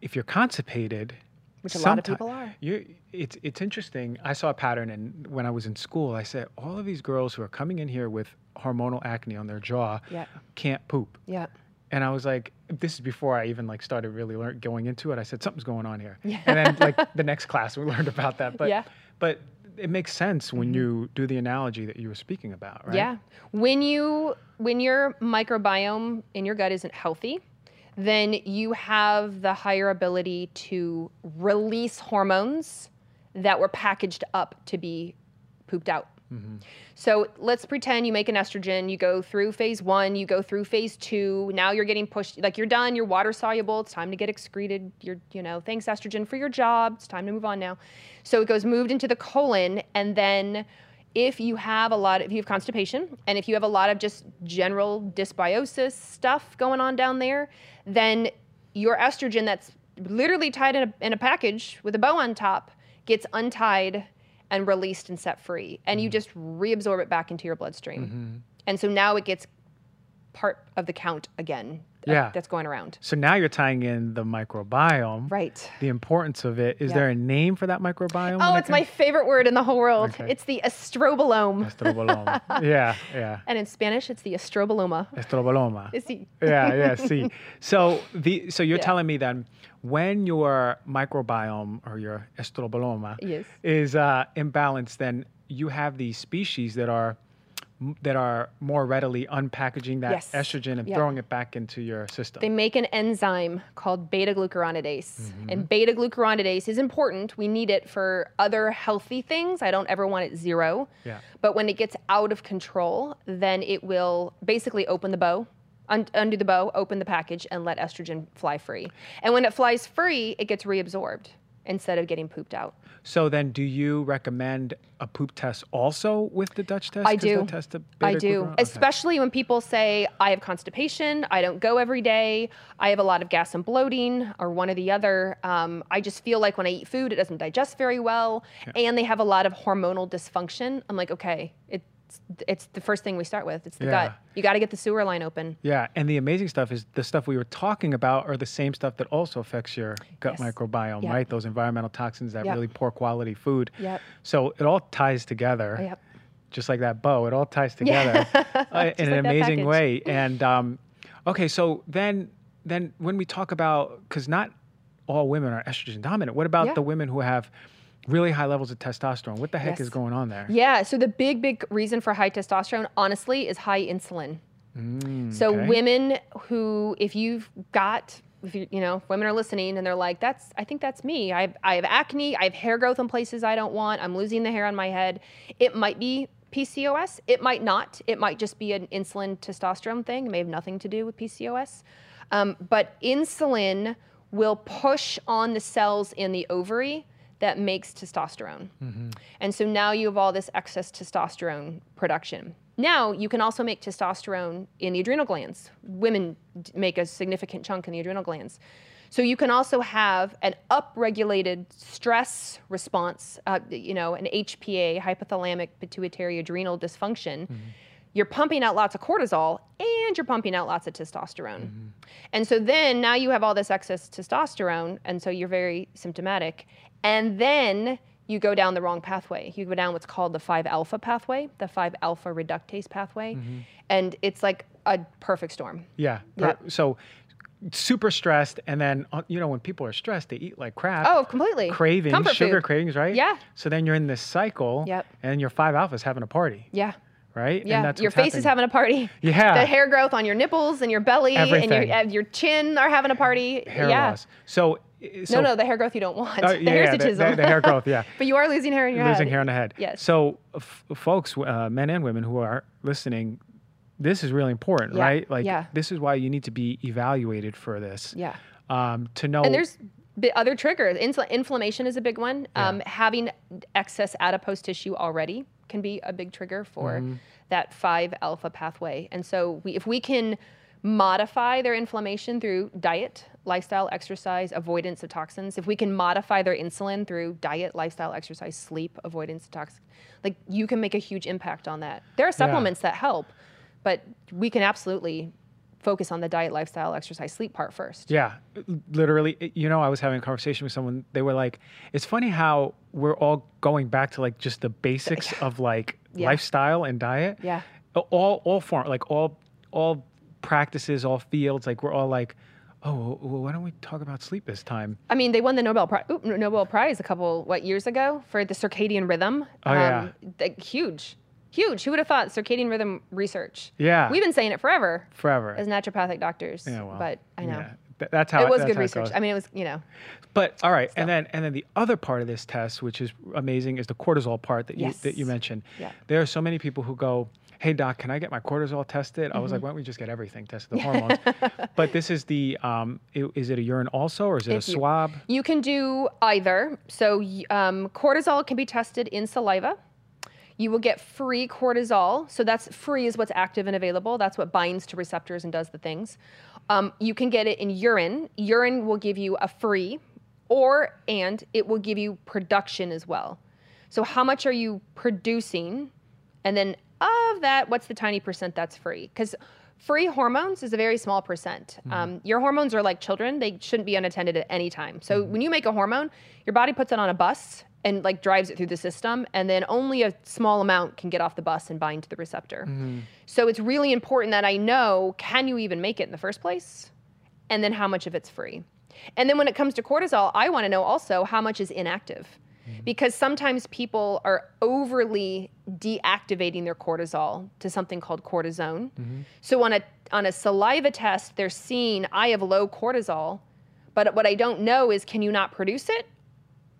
Speaker 1: if you're constipated,
Speaker 2: Which a lot of people are.
Speaker 1: You, it's it's interesting. I saw a pattern, and when I was in school, I said all of these girls who are coming in here with hormonal acne on their jaw
Speaker 2: Yeah.
Speaker 1: can't poop.
Speaker 2: Yeah.
Speaker 1: And I was like, this is before I even like started really learn, going into it. I said something's going on here. And then like the next class we learned about that. But
Speaker 2: Yeah. Mm-hmm.
Speaker 1: but it makes sense when you do the analogy that you were speaking about, right?
Speaker 2: Yeah. When you when your microbiome in your gut isn't healthy, then you have the higher ability to release hormones that were packaged up to be pooped out. Mm-hmm. So let's pretend you make an estrogen, you go through phase one, you go through phase two. Now you're getting pushed, like you're done, you're water soluble, it's time to get excreted. You're, you know, thanks estrogen for your job, it's time to move on now. So it goes moved into the colon, and then if you have a lot, of, if you have constipation, and if you have a lot of just general dysbiosis stuff going on down there, then your estrogen that's literally tied in a, in a package with a bow on top gets untied and released and set free. And you just reabsorb it back into your bloodstream. And so now it gets part of the count again uh,
Speaker 1: Yeah.
Speaker 2: that's going around.
Speaker 1: So now you're tying in the microbiome.
Speaker 2: Right.
Speaker 1: The importance of it. Is
Speaker 2: Yeah.
Speaker 1: there a name for that microbiome?
Speaker 2: Oh,
Speaker 1: when it
Speaker 2: it's my favorite word in the whole world.
Speaker 1: Okay.
Speaker 2: It's the estrobolome.
Speaker 1: Estroboloma. yeah, yeah.
Speaker 2: And in Spanish, it's the. Estroboloma. Is the
Speaker 1: yeah, yeah. See, so the so you're
Speaker 2: Yeah.
Speaker 1: telling me then when your microbiome or your estroboloma
Speaker 2: Yes.
Speaker 1: is uh, imbalanced, then you have these species that are that are more readily unpackaging that
Speaker 2: Yes.
Speaker 1: estrogen and
Speaker 2: Yeah.
Speaker 1: throwing it back into your system.
Speaker 2: They make an enzyme called beta glucuronidase.
Speaker 1: Mm-hmm.
Speaker 2: And beta glucuronidase is important. We need it for other healthy things. I don't ever want it zero.
Speaker 1: Yeah.
Speaker 2: But when it gets out of control, then it will basically open the bow, un- undo the bow, open the package, and let estrogen fly free. And when it flies free, it gets reabsorbed instead of getting pooped out.
Speaker 1: so then, do you recommend a poop test also with the Dutch test?
Speaker 2: I do.
Speaker 1: Test
Speaker 2: I do.
Speaker 1: okay.
Speaker 2: Especially when people say, I have constipation, I don't go every day, I have a lot of gas and bloating, or one or the other. Um, I just feel like when I eat food, it doesn't digest very well, and they have a lot of hormonal dysfunction. I'm like, okay, it, It's, it's the first thing we start with. It's the
Speaker 1: Yeah.
Speaker 2: gut. You got to get the sewer line open.
Speaker 1: Yeah, and the amazing stuff is the stuff we were talking about are the same stuff that also affects your gut
Speaker 2: Yes.
Speaker 1: microbiome,
Speaker 2: Yep.
Speaker 1: right? Those environmental toxins, that
Speaker 2: Yep.
Speaker 1: really poor quality food.
Speaker 2: Yep.
Speaker 1: So it all ties together.
Speaker 2: Yep.
Speaker 1: Just like that bow, it all ties together
Speaker 2: Yeah.
Speaker 1: uh, in an
Speaker 2: like that
Speaker 1: amazing
Speaker 2: package.
Speaker 1: way. And um, okay, so then then when we talk about because not all women are estrogen dominant. What about
Speaker 2: Yeah.
Speaker 1: the women who have really high levels of testosterone? What the heck
Speaker 2: Yes.
Speaker 1: is going on there?
Speaker 2: Yeah. So the big, big reason for high testosterone, honestly, is high insulin. so
Speaker 1: okay.
Speaker 2: women who, if you've got, if you, you know, women are listening and they're like, "That's, I think that's me. I have, I have acne. I have hair growth in places I don't want. I'm losing the hair on my head." It might be PCOS. It might not. It might just be an insulin testosterone thing. It may have nothing to do with PCOS. Um, but insulin will push on the cells in the ovary that makes testosterone. Mm-hmm. And so now you have all this excess testosterone production. Now you can also make testosterone in the adrenal glands. Women d- make a significant chunk in the adrenal glands. So you can also have an upregulated stress response, uh, you know, an HPA, hypothalamic pituitary adrenal dysfunction. Mm-hmm. You're pumping out lots of cortisol and you're pumping out lots of testosterone. Mm-hmm. And so then now you have all this excess testosterone, and so you're very symptomatic. And then you go down the wrong pathway. You go down what's called the 5 alpha pathway, the 5 alpha reductase pathway. And it's like a perfect storm.
Speaker 1: Yeah. Per- So super stressed, and then uh, you know when people are stressed, they eat like crap.
Speaker 2: Oh, completely.
Speaker 1: cravings,
Speaker 2: Comfort
Speaker 1: sugar
Speaker 2: food.
Speaker 1: cravings, right?
Speaker 2: Yeah.
Speaker 1: So then you're in this cycle.
Speaker 2: Yep.
Speaker 1: And your five alpha's having a party,
Speaker 2: Yeah.
Speaker 1: right?
Speaker 2: Yeah.
Speaker 1: And that's
Speaker 2: your face is having a party.
Speaker 1: Yeah.
Speaker 2: The hair growth on your nipples and your belly
Speaker 1: Everything.
Speaker 2: and your, uh, your chin are having a party.
Speaker 1: hair
Speaker 2: yeah.
Speaker 1: loss. So, so
Speaker 2: no, no, the hair growth you don't want.
Speaker 1: Oh,
Speaker 2: the
Speaker 1: yeah,
Speaker 2: hair
Speaker 1: yeah, the- the- the hair growth, yeah.
Speaker 2: but you are losing hair in your
Speaker 1: losing
Speaker 2: head.
Speaker 1: Losing hair on the head.
Speaker 2: Yes.
Speaker 1: So, f- folks, uh, men and women who are listening, this is really important,
Speaker 2: Yeah,
Speaker 1: right? Like,
Speaker 2: yeah.
Speaker 1: this is why you need to be evaluated for this.
Speaker 2: Yeah.
Speaker 1: Um, to know.
Speaker 2: And there's other triggers. Infl- inflammation is a big one. Um, having excess adipose tissue already can be a big trigger for
Speaker 1: Mm-hmm.
Speaker 2: that 5 alpha pathway. And so we, if we can modify their inflammation through diet, lifestyle, exercise, avoidance of toxins, if we can modify their insulin through diet, lifestyle, exercise, sleep, avoidance of toxins, like you can make a huge impact on that. There are supplements that help, but we can absolutely focus on the diet, lifestyle, exercise, sleep part first.
Speaker 1: Yeah, literally. You know, I was having a conversation with someone. They were like, "It's funny how we're all going back to like just the basics of like
Speaker 2: Yeah.
Speaker 1: lifestyle and diet.
Speaker 2: Yeah.
Speaker 1: All all form like all all practices, all fields. Like we're all like, oh, well, why don't we talk about sleep this time?
Speaker 2: I mean, they won the Nobel Prize, Nobel Prize a couple what years ago for the circadian rhythm.
Speaker 1: Oh, yeah.
Speaker 2: Um, like, huge, huge. Who would have thought circadian rhythm research?
Speaker 1: Yeah.
Speaker 2: we've been saying it forever
Speaker 1: Forever.
Speaker 2: as naturopathic doctors.
Speaker 1: yeah, well,
Speaker 2: but I know
Speaker 1: yeah. Th- that's how
Speaker 2: it was good research. I mean, it was you know,
Speaker 1: But all right, and then and then the other part of this test, which is amazing, is the cortisol part that you that you mentioned.
Speaker 2: Yeah.
Speaker 1: There are so many people who go, "Hey doc, can I get my cortisol tested?" I was
Speaker 2: Mm-hmm.
Speaker 1: like, "Why don't we just get everything tested, the hormones?" but this is the um, is it a urine also or is it
Speaker 2: If
Speaker 1: a swab?
Speaker 2: you can do either. So um, cortisol can be tested in saliva. You will get free cortisol. So that's free is what's active and available. That's what binds to receptors and does the things. Um, you can get it in urine. Urine will give you a free, or and it will give you production as well. So how much are you producing? And then of that, what's the tiny percent that's free? Because free hormones is a very small percent. Mm-hmm. Um, your hormones are like children; they shouldn't be unattended at any time. So mm-hmm. when you make a hormone, your body puts it on a bus and like drives it through the system, and then only a small amount can get off the bus and bind to the receptor. Mm-hmm. So it's really important that I know: can you even make it in the first place? and then how much of it's free. And then when it comes to cortisol, I want to know also how much is inactive. Mm-hmm. Because sometimes people are overly deactivating their cortisol to something called cortisone. Mm-hmm. So on a on a saliva test, they're seeing I have low cortisol, but what I don't know is can you not produce it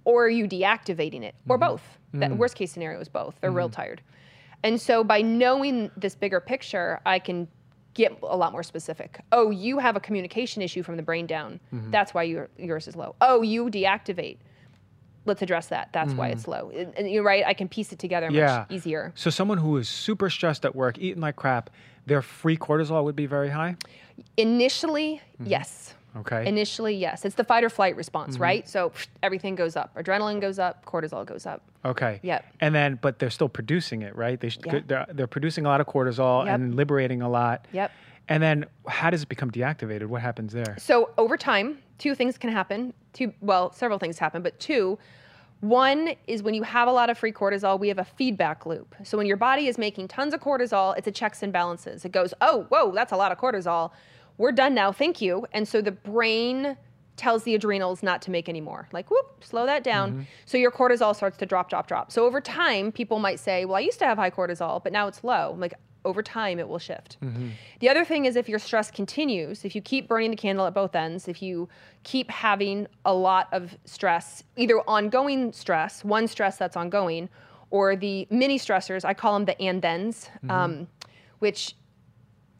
Speaker 2: or are you deactivating it or mm-hmm. both? That worst case scenario is both. They're real tired. And so by knowing this bigger picture, I can get a lot more specific. Oh, you have a communication issue from the brain down. That's why your, yours is low. Oh, you deactivate. Let's address that. That's why it's low. And, and you're right. I can piece it together
Speaker 1: Yeah.
Speaker 2: much easier.
Speaker 1: So someone who is super stressed at work, eating like crap, their free cortisol would be very high.
Speaker 2: Initially, yes.
Speaker 1: Okay.
Speaker 2: Initially, yes. It's the fight or flight response,
Speaker 1: Mm-hmm.
Speaker 2: right? So everything goes up. Adrenaline goes up, cortisol goes up.
Speaker 1: okay.
Speaker 2: Yep.
Speaker 1: And then, but they're still producing it, right? They sh-
Speaker 2: Yeah.
Speaker 1: they're, they're producing a lot of cortisol
Speaker 2: Yep.
Speaker 1: and liberating a lot.
Speaker 2: Yep.
Speaker 1: And then, how does it become deactivated? What happens there?
Speaker 2: So over time, two things can happen. Two, well, several things happen, but two. One is when you have a lot of free cortisol, we have a feedback loop. So when your body is making tons of cortisol, it's a checks and balances. It goes, oh, whoa, that's a lot of cortisol. We're done now, thank you. And so the brain tells the adrenals not to make any more. Like, whoop, slow that down. Mm-hmm. So your cortisol starts to drop, drop, drop. So over time, people might say, well, I used to have high cortisol, but now it's low. I'm like, over time, it will shift. The other thing is if your stress continues, if you keep burning the candle at both ends, if you keep having a lot of stress, either ongoing stress, one stress that's ongoing, or the mini stressors, I call them the and thens, um, which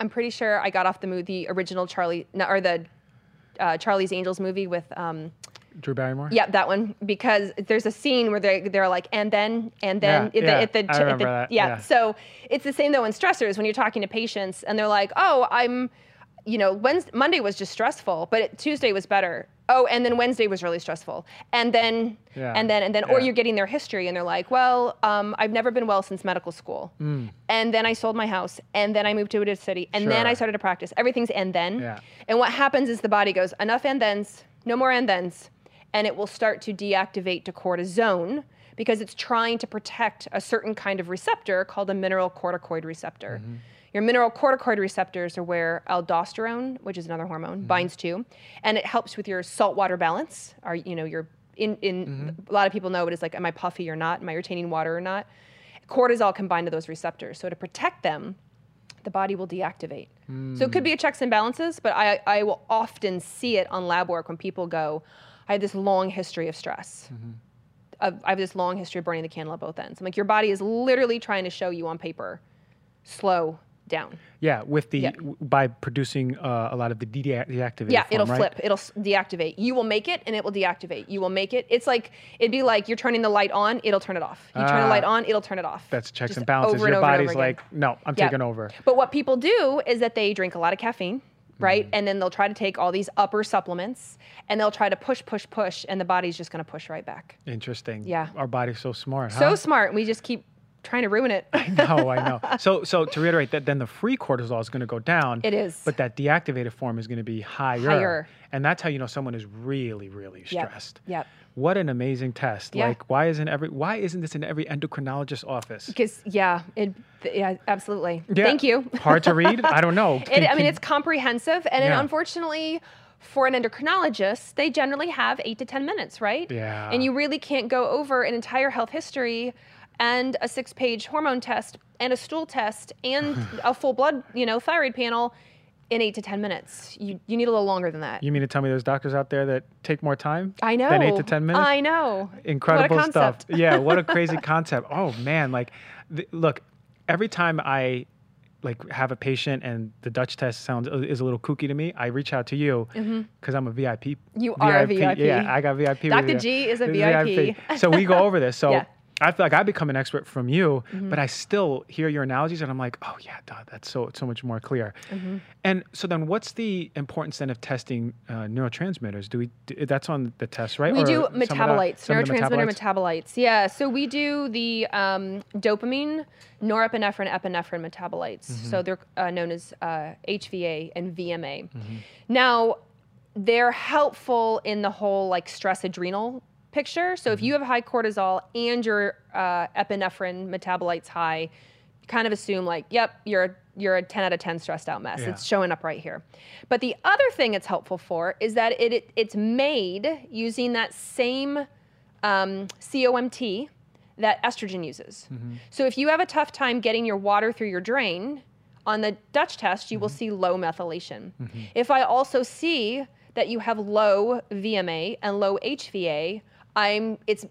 Speaker 2: I'm pretty sure I got off the movie, the original Charlie, or the uh, Charlie's Angels movie with, um,
Speaker 1: Drew Barrymore?
Speaker 2: yeah, that one, because there's a scene where they they're like, and then, and then,
Speaker 1: Yeah,
Speaker 2: at the,
Speaker 1: yeah,
Speaker 2: at the,
Speaker 1: I
Speaker 2: the-
Speaker 1: that,
Speaker 2: yeah.
Speaker 1: yeah.
Speaker 2: So it's the same though in stressors when you're talking to patients and they're like, oh, I'm, you know, Wednesday, Monday was just stressful, but it, Tuesday was better. Oh, and then Wednesday was really stressful, and then,
Speaker 1: Yeah,
Speaker 2: and then, and then, or you're getting their history and they're like, well, um, I've never been well since medical school, and then I sold my house, and then I moved to a city, and then I started to practice. Everything's and then,
Speaker 1: Yeah.
Speaker 2: and what happens is the body goes enough and thens, no more and thens, and it will start to deactivate to cortisone because it's trying to protect a certain kind of receptor called a mineralocorticoid receptor. Mm-hmm. Your mineralocorticoid receptors are where aldosterone, which is another hormone, mm-hmm. binds to, and it helps with your saltwater balance. Are you know your in in mm-hmm. a lot of people know it is like, am I puffy or not? Am I retaining water or not? Cortisol can bind to those receptors. So to protect them, the body will deactivate. So it could be hmm. a checks and balances, but I, I will often see it on lab work when people go, I have this long history of stress. Of, I have this long history of burning the candle at both ends. I'm like, your body is literally trying to show you on paper, slow down.
Speaker 1: Yeah, with the
Speaker 2: Yeah.
Speaker 1: w- by producing uh, a lot of the de- deactivated.
Speaker 2: Yeah,
Speaker 1: form,
Speaker 2: it'll
Speaker 1: right?
Speaker 2: flip. It'll deactivate. You will make it, and it will deactivate. You will make it. It's like it'd be like you're turning the light on. It'll turn it off. You turn the
Speaker 1: Ah.
Speaker 2: light on. It'll turn it off.
Speaker 1: That's checks
Speaker 2: Just
Speaker 1: and balances. Your
Speaker 2: and
Speaker 1: body's like, no, I'm
Speaker 2: Yeah.
Speaker 1: taking over.
Speaker 2: But what people do is that they drink a lot of caffeine, right?
Speaker 1: Mm-hmm.
Speaker 2: And then they'll try to take all these upper supplements, and they'll try to push, push, push, and the body's just going to push right back.
Speaker 1: Interesting.
Speaker 2: Yeah.
Speaker 1: Our body's so smart.
Speaker 2: So
Speaker 1: huh?
Speaker 2: smart. We just keep trying to ruin it.
Speaker 1: I know, I know. So, so to reiterate that, then the free cortisol is going to go down.
Speaker 2: It is.
Speaker 1: But that deactivated form is going to be higher.
Speaker 2: Higher.
Speaker 1: And that's how you know someone is really, really stressed.
Speaker 2: Yep.
Speaker 1: What an amazing test.
Speaker 2: Yeah.
Speaker 1: Like, why isn't every why isn't this in every endocrinologist office?
Speaker 2: Because yeah, it yeah, absolutely.
Speaker 1: Yeah.
Speaker 2: Thank you.
Speaker 1: Hard to read? I don't know.
Speaker 2: It,
Speaker 1: Can-
Speaker 2: I mean, it's comprehensive, and it, unfortunately, for an endocrinologist, they generally have eight to ten minutes, right?
Speaker 1: Yeah.
Speaker 2: And you really can't go over an entire health history and a six-page hormone test and a stool test and a full blood, you know, thyroid panel in eight to ten minutes. You you need a little longer than that.
Speaker 1: You mean to tell me there's doctors out there that take more time?
Speaker 2: I know.
Speaker 1: Than eight to ten minutes?
Speaker 2: I know.
Speaker 1: incredible stuff. yeah, what a crazy concept. Oh man, like th- look, every time I like have a patient and the Dutch test sounds is a little kooky to me, I reach out to you because I'm a VIP.
Speaker 2: Mm-hmm. You are a VIP.
Speaker 1: Yeah, I got VIP.
Speaker 2: Dr. G is a
Speaker 1: The
Speaker 2: VIP.
Speaker 1: so we go over this. So
Speaker 2: Yeah. Mm-hmm.
Speaker 1: I feel like I become an expert from you, but I still hear your analogies and I'm like, oh yeah, duh, that's so so much more clear.
Speaker 2: Mm-hmm.
Speaker 1: And so then, what's the importance then of testing uh, neurotransmitters? Do we? Do, that's on the test, right?
Speaker 2: We
Speaker 1: Or
Speaker 2: do
Speaker 1: some of the-
Speaker 2: metabolites,
Speaker 1: the
Speaker 2: neurotransmitter
Speaker 1: metabolites?
Speaker 2: metabolites. Yeah, so we do the um, dopamine, norepinephrine, epinephrine metabolites.
Speaker 1: Mm-hmm.
Speaker 2: So they're uh, known as uh, HVA and VMA.
Speaker 1: Mm-hmm.
Speaker 2: Now, they're helpful in the whole like stress adrenal picture. So if you
Speaker 1: Mm-hmm.
Speaker 2: have high cortisol and your uh, epinephrine metabolites high, kind of assume like, yep, you're a, you're a 10 out of 10 stressed out mess.
Speaker 1: Yeah.
Speaker 2: It's showing up right here. But the other thing it's helpful for is that it, it it's made using that same um, COMT that estrogen uses. So if you have a tough time getting your water through your drain, on the Dutch test, you will see low methylation. If I also see that you have low VMA and low HVA, I'm it's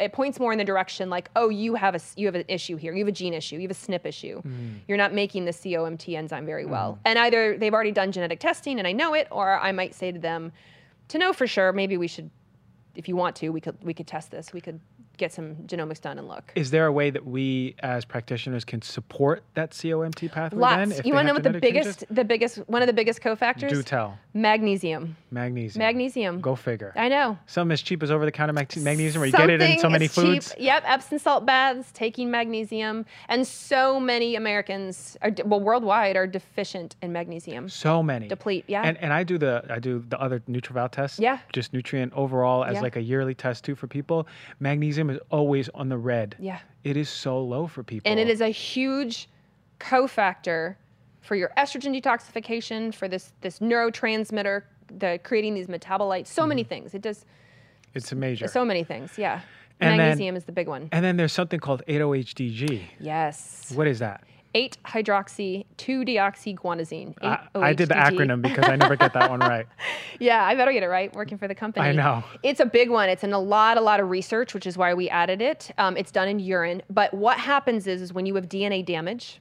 Speaker 2: it points more in the direction like oh you have a you have an issue here. You have a gene issue. You have a SNP issue. Mm. You're not making the COMT enzyme very well. Mm. And either they've already done genetic testing and I know it or I might say to them to know for sure maybe we should if you want to we could we could test this. We could get some genomics done and look.
Speaker 1: Is there a way that we as practitioners can support that COMT pathway then?
Speaker 2: Lots.
Speaker 1: if
Speaker 2: You want to know what the
Speaker 1: genetic changes?
Speaker 2: biggest, the biggest, one of the biggest cofactors?
Speaker 1: Do tell.
Speaker 2: Magnesium.
Speaker 1: Magnesium.
Speaker 2: Magnesium.
Speaker 1: Go figure.
Speaker 2: I know.
Speaker 1: Something as cheap as over the counter magnesium where you get it in so many foods.
Speaker 2: Cheap. Yep, Epsom salt baths, taking magnesium, and so many Americans, are, well, worldwide, are deficient in magnesium.
Speaker 1: So many.
Speaker 2: Deplete, yeah.
Speaker 1: And and I do the I do the other NutrEval test.
Speaker 2: Yeah.
Speaker 1: Just nutrient overall as
Speaker 2: Yeah.
Speaker 1: like a yearly test too for people. Magnesium is always on the red.
Speaker 2: Yeah.
Speaker 1: It is so low for people.
Speaker 2: And it is a huge cofactor for your estrogen detoxification, for this this neurotransmitter, the creating these metabolites, so
Speaker 1: Mm-hmm.
Speaker 2: many things. It does
Speaker 1: It's a major.
Speaker 2: so many things. Yeah.
Speaker 1: And then-
Speaker 2: Magnesium is the big one.
Speaker 1: and then there's something called 8-OHDG.
Speaker 2: Yes.
Speaker 1: What is that?
Speaker 2: 8 hydroxy 2 deoxyguanosine.
Speaker 1: I, I did the acronym because I never get that one right.
Speaker 2: Yeah, I better get it right working for the company.
Speaker 1: I know.
Speaker 2: It's a big one. It's in a lot, a lot of research, which is why we added it. Um, it's done in urine. But what happens is, is when you have DNA damage,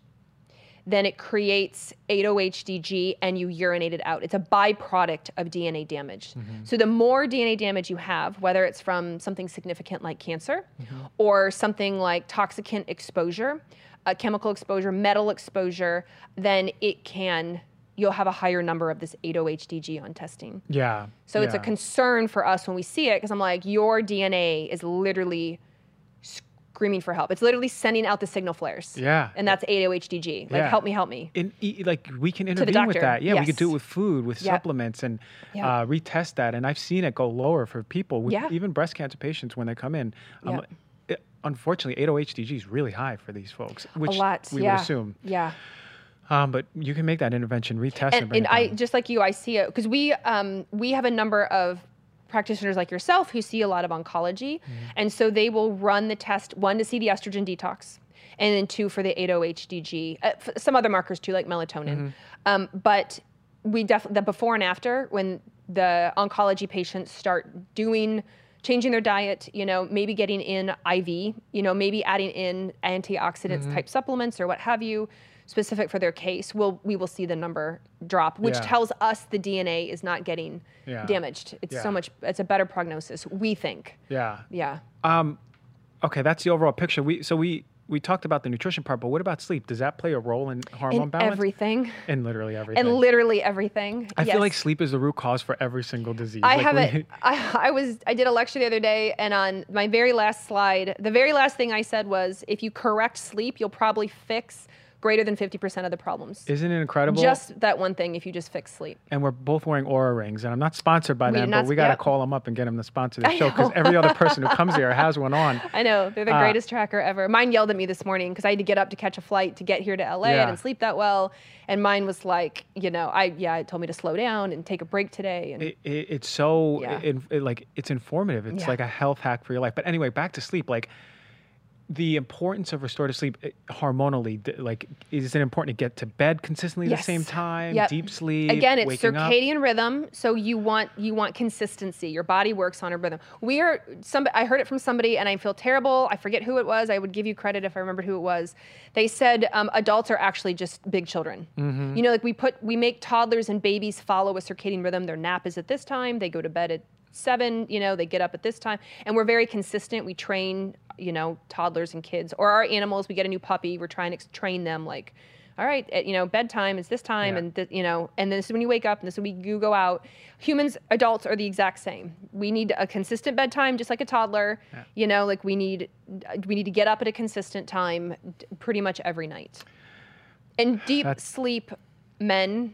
Speaker 2: then it creates 8-OHDG and you urinate it out. It's a byproduct of DNA damage. So the more DNA damage you have, whether it's from something significant like cancer or something like toxicant exposure, uh, chemical exposure, metal exposure, then it can you'll have a higher number of this 8-OHDG on testing.
Speaker 1: Yeah.
Speaker 2: So it's a concern for us when we see it because I'm like, your DNA is literally screaming for help. It's literally sending out the signal flares.
Speaker 1: Yeah.
Speaker 2: And that's 8-OHDG. Like,
Speaker 1: Yeah.
Speaker 2: help me, help me.
Speaker 1: in, e- like we can intervene with that. Yeah, we could do it with food, with
Speaker 2: Yep.
Speaker 1: supplements, and
Speaker 2: Yep.
Speaker 1: uh, retest that. And I've seen it go lower for people, with
Speaker 2: Yeah.
Speaker 1: even breast cancer patients when they come in. Um,
Speaker 2: Yep.
Speaker 1: Unfortunately, 8-OHDG is really high for these folks, which
Speaker 2: a lot.
Speaker 1: we
Speaker 2: yeah.
Speaker 1: would assume.
Speaker 2: Yeah.
Speaker 1: Um, but you can make that intervention, retest, and,
Speaker 2: and, and I just like you, I see it because we um, we have a number of practitioners like yourself who see a lot of oncology,
Speaker 1: Mm-hmm.
Speaker 2: and so they will run the test one to see the estrogen detox, and then two for the 8-OHDG, uh, f- some other markers too like melatonin,
Speaker 1: Mm-hmm.
Speaker 2: um, but we definitely the before and after when the oncology patients start doing changing their diet you know maybe getting in iv you know maybe adding in antioxidants
Speaker 1: Mm-hmm.
Speaker 2: type supplements or what have you specific for their case we'll we will see the number drop which
Speaker 1: Yeah.
Speaker 2: tells us the dna is not getting
Speaker 1: Yeah.
Speaker 2: damaged it's
Speaker 1: Yeah.
Speaker 2: so much it's a better prognosis we think
Speaker 1: yeah.
Speaker 2: yeah
Speaker 1: Um, okay, that's the overall picture. We so we we talked about the nutrition part, but what about sleep? Does that play a role in hormone
Speaker 2: in
Speaker 1: balance?
Speaker 2: everything
Speaker 1: in literally everything.
Speaker 2: and literally everything
Speaker 1: I
Speaker 2: Yes.
Speaker 1: feel like sleep is the root cause for every single disease.
Speaker 2: I
Speaker 1: Like,
Speaker 2: have it. I, I was. I did a lecture the other day, and on my very last slide, the very last thing I said was, if you correct sleep, you'll probably fix greater than fifty percent of the problems.
Speaker 1: Isn't it incredible?
Speaker 2: Just that one thing. If you just fix sleep.
Speaker 1: and we're both wearing Oura rings, and I'm not sponsored by
Speaker 2: We
Speaker 1: them, but we got to call them up and get them to sponsor the show because every other person who comes here has one on.
Speaker 2: I know they're the
Speaker 1: Uh,
Speaker 2: greatest tracker ever. Mine yelled at me this morning because I had to get up to catch a flight to get here to LA. I
Speaker 1: Yeah.
Speaker 2: didn't sleep that well, and mine was like, you know, I yeah, it told me to slow down and take a break today. And
Speaker 1: It, it, it's so
Speaker 2: Yeah.
Speaker 1: in, it, like it's informative. It's
Speaker 2: Yeah.
Speaker 1: like a health hack for your life. But anyway, back to sleep. Like the importance of restorative sleep eh, hormonally. Like, is it important to get to bed consistently at the same time?
Speaker 2: Yep.
Speaker 1: Deep sleep.
Speaker 2: again it's
Speaker 1: waking up?
Speaker 2: circadian rhythm so you want you want consistency your body works on a rhythm we are some i heard it from somebody and i feel terrible i forget who it was i would give you credit if i remembered who it was they said um, adults are actually just big children
Speaker 1: Mm-hmm.
Speaker 2: you know like we put we make toddlers and babies follow a circadian rhythm their nap is at this time they go to bed at seven you know they get up at this time. And we're very consistent. We train you know toddlers and kids or our animals. We get a new puppy. We're trying to train them like all right at, you know bedtime is this time
Speaker 1: Yeah.
Speaker 2: and th- you know and this is when you wake up and this is when you go out. Humans adults are the exact same. We need a consistent bedtime just like a toddler. You know like we need we need to get up at a consistent time pretty much every night. And deep
Speaker 1: That's-
Speaker 2: sleep men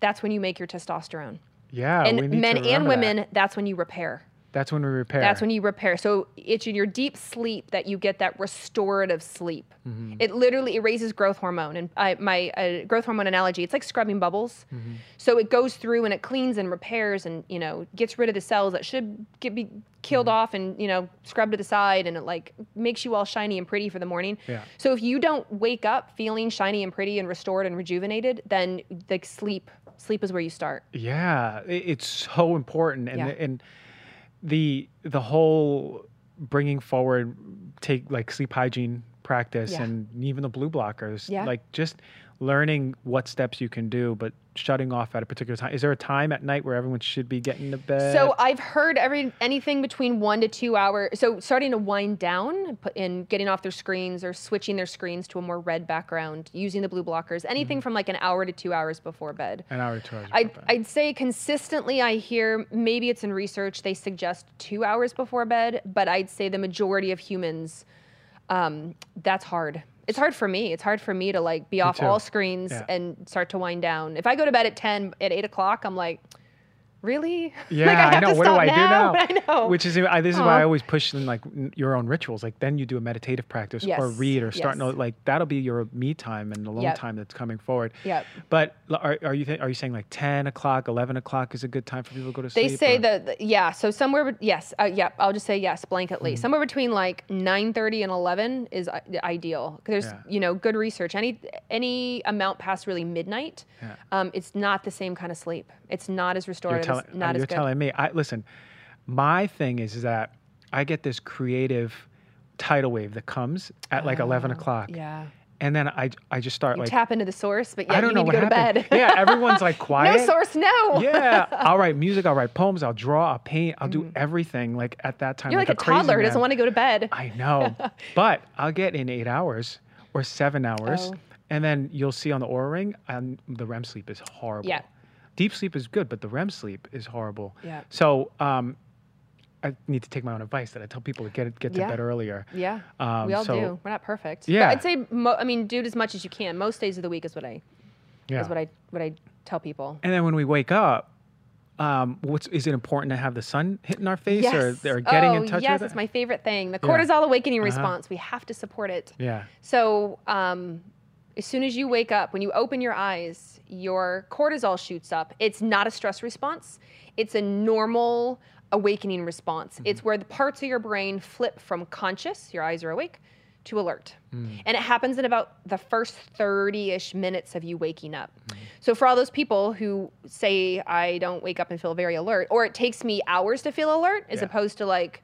Speaker 2: that's when you make your testosterone
Speaker 1: Yeah.
Speaker 2: and men and
Speaker 1: remember that.
Speaker 2: women that's when you repair
Speaker 1: That's when we repair.
Speaker 2: that's when you repair. So it's in your deep sleep that you get that restorative sleep.
Speaker 1: Mm-hmm.
Speaker 2: It literally it raises growth hormone, and I, my uh, growth hormone analogy. It's like scrubbing bubbles.
Speaker 1: Mm-hmm.
Speaker 2: So it goes through and it cleans and repairs, and you know gets rid of the cells that should get be killed
Speaker 1: Mm-hmm.
Speaker 2: off, and you know scrubbed to the side, and it like makes you all shiny and pretty for the morning.
Speaker 1: Yeah.
Speaker 2: So if you don't wake up feeling shiny and pretty and restored and rejuvenated, then the sleep sleep is where you start.
Speaker 1: Yeah, it's so important, and
Speaker 2: Yeah.
Speaker 1: the, and the the whole bringing forward take like sleep hygiene practice
Speaker 2: Yeah.
Speaker 1: and even the blue blockers.
Speaker 2: Yeah.
Speaker 1: Like just learning what steps you can do, but shutting off at a particular time. Is there a time at night where everyone should be getting to bed?
Speaker 2: So I've heard every anything between one to two hours. So starting to wind down and put in getting off their screens or switching their screens to a more red background, using the blue blockers. Anything from like an hour to two hours before bed.
Speaker 1: an hour to two hours.
Speaker 2: I'd,
Speaker 1: bed.
Speaker 2: I'd say consistently, I hear maybe it's in research, they suggest two hours before bed, but I'd say the majority of humans, um, that's hard. It's hard for me. It's hard for me to like be off
Speaker 1: too.
Speaker 2: all screens
Speaker 1: Yeah.
Speaker 2: and start to wind down. If I go to bed at 10, at 8 o'clock, I'm like, really?
Speaker 1: Yeah,
Speaker 2: like,
Speaker 1: I,
Speaker 2: have
Speaker 1: know.
Speaker 2: to
Speaker 1: What do I do now?
Speaker 2: I know.
Speaker 1: Which is I, this is why I always push in like n- your own rituals. Like then you do a meditative practice or read or start
Speaker 2: yes.
Speaker 1: no like that'll be your me time and alone
Speaker 2: Yep.
Speaker 1: time that's coming forward.
Speaker 2: Yep.
Speaker 1: But are, are you th- are you saying like ten o'clock, eleven o'clock is a good time for people to go to
Speaker 2: They
Speaker 1: sleep?
Speaker 2: They
Speaker 1: say
Speaker 2: that the- yeah, so somewhere bet- yes, uh, yeah, I'll just say yes blanketly.
Speaker 1: Mm-hmm.
Speaker 2: Somewhere between like 9:30 and 11 is i- ideal. There's
Speaker 1: Yeah.
Speaker 2: you know good research. Any any amount past really midnight,
Speaker 1: Yeah.
Speaker 2: um, it's not the same kind of sleep. It's not as restorative.
Speaker 1: Telling,
Speaker 2: not
Speaker 1: you're
Speaker 2: as good.
Speaker 1: telling me. I listen. My thing is, is that I get this creative tidal wave that comes at like eleven o'clock,
Speaker 2: Yeah.
Speaker 1: and then I I just start
Speaker 2: You
Speaker 1: like
Speaker 2: tap into the source, but yeah,
Speaker 1: I don't
Speaker 2: you
Speaker 1: know
Speaker 2: need to go
Speaker 1: happened.
Speaker 2: to bed.
Speaker 1: yeah, everyone's like quiet.
Speaker 2: no source, no.
Speaker 1: yeah, I'll write music, I'll write poems, I'll draw, I'll paint, I'll do everything like at that time.
Speaker 2: Mm-hmm. You're like, a,
Speaker 1: crazy
Speaker 2: toddler who doesn't want to go to bed.
Speaker 1: I know, but I'll get in eight hours or seven hours,
Speaker 2: Oh.
Speaker 1: and then you'll see on the Oura ring, and the REM sleep is horrible.
Speaker 2: Yeah.
Speaker 1: Deep sleep is good, but the REM sleep is horrible.
Speaker 2: Yeah.
Speaker 1: So um, I need to take my own advice that I tell people to get get to
Speaker 2: Yeah.
Speaker 1: bed earlier.
Speaker 2: yeah,
Speaker 1: Um,
Speaker 2: we all
Speaker 1: so-
Speaker 2: do. We're not perfect.
Speaker 1: Yeah.
Speaker 2: But I'd say, mo- I mean, do it as much as you can. Most days of the week is what I
Speaker 1: Yeah.
Speaker 2: is what I what I tell people.
Speaker 1: and then when we wake up. Um, what's is it important to have the sun hitting our face or, or getting
Speaker 2: oh,
Speaker 1: in touch
Speaker 2: yes,
Speaker 1: with it?
Speaker 2: it's my favorite thing. The
Speaker 1: Yeah.
Speaker 2: cortisol awakening
Speaker 1: Uh-huh.
Speaker 2: response. We have to support it.
Speaker 1: yeah.
Speaker 2: So, um, as soon as you wake up, when you open your eyes, your cortisol shoots up. It's not a stress response, it's a normal awakening response. Mm-hmm. It's where the parts of your brain flip from conscious, your eyes are awake, to alert. Mm. And it happens in about the first 30 ish minutes of you waking up. Mm-hmm. So, for all those people who say, I don't wake up and feel very alert, or it takes me hours to feel alert, as
Speaker 1: Yeah.
Speaker 2: opposed to like,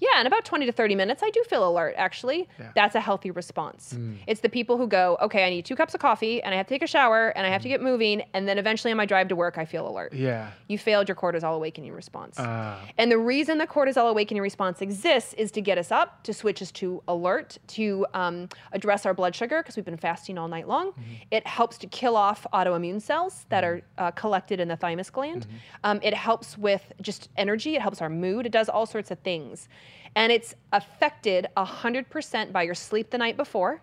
Speaker 2: yeah, in about 20 to 30 minutes, I do feel alert, actually.
Speaker 1: Yeah.
Speaker 2: That's a healthy response. It's the people who go, okay, I need two cups of coffee and I have to take a shower and I have to get moving. And then eventually on my drive to work, I feel alert.
Speaker 1: Yeah.
Speaker 2: You failed your cortisol awakening response.
Speaker 1: Uh,
Speaker 2: And the reason the cortisol awakening response exists is to get us up, to switch us to alert, to um, address our blood sugar because we've been fasting all night long. It helps to kill off autoimmune cells that are uh, collected in the thymus gland. Um, it helps with just energy. It helps our mood. It does all sorts of things. And it's affected 100% by your sleep the night before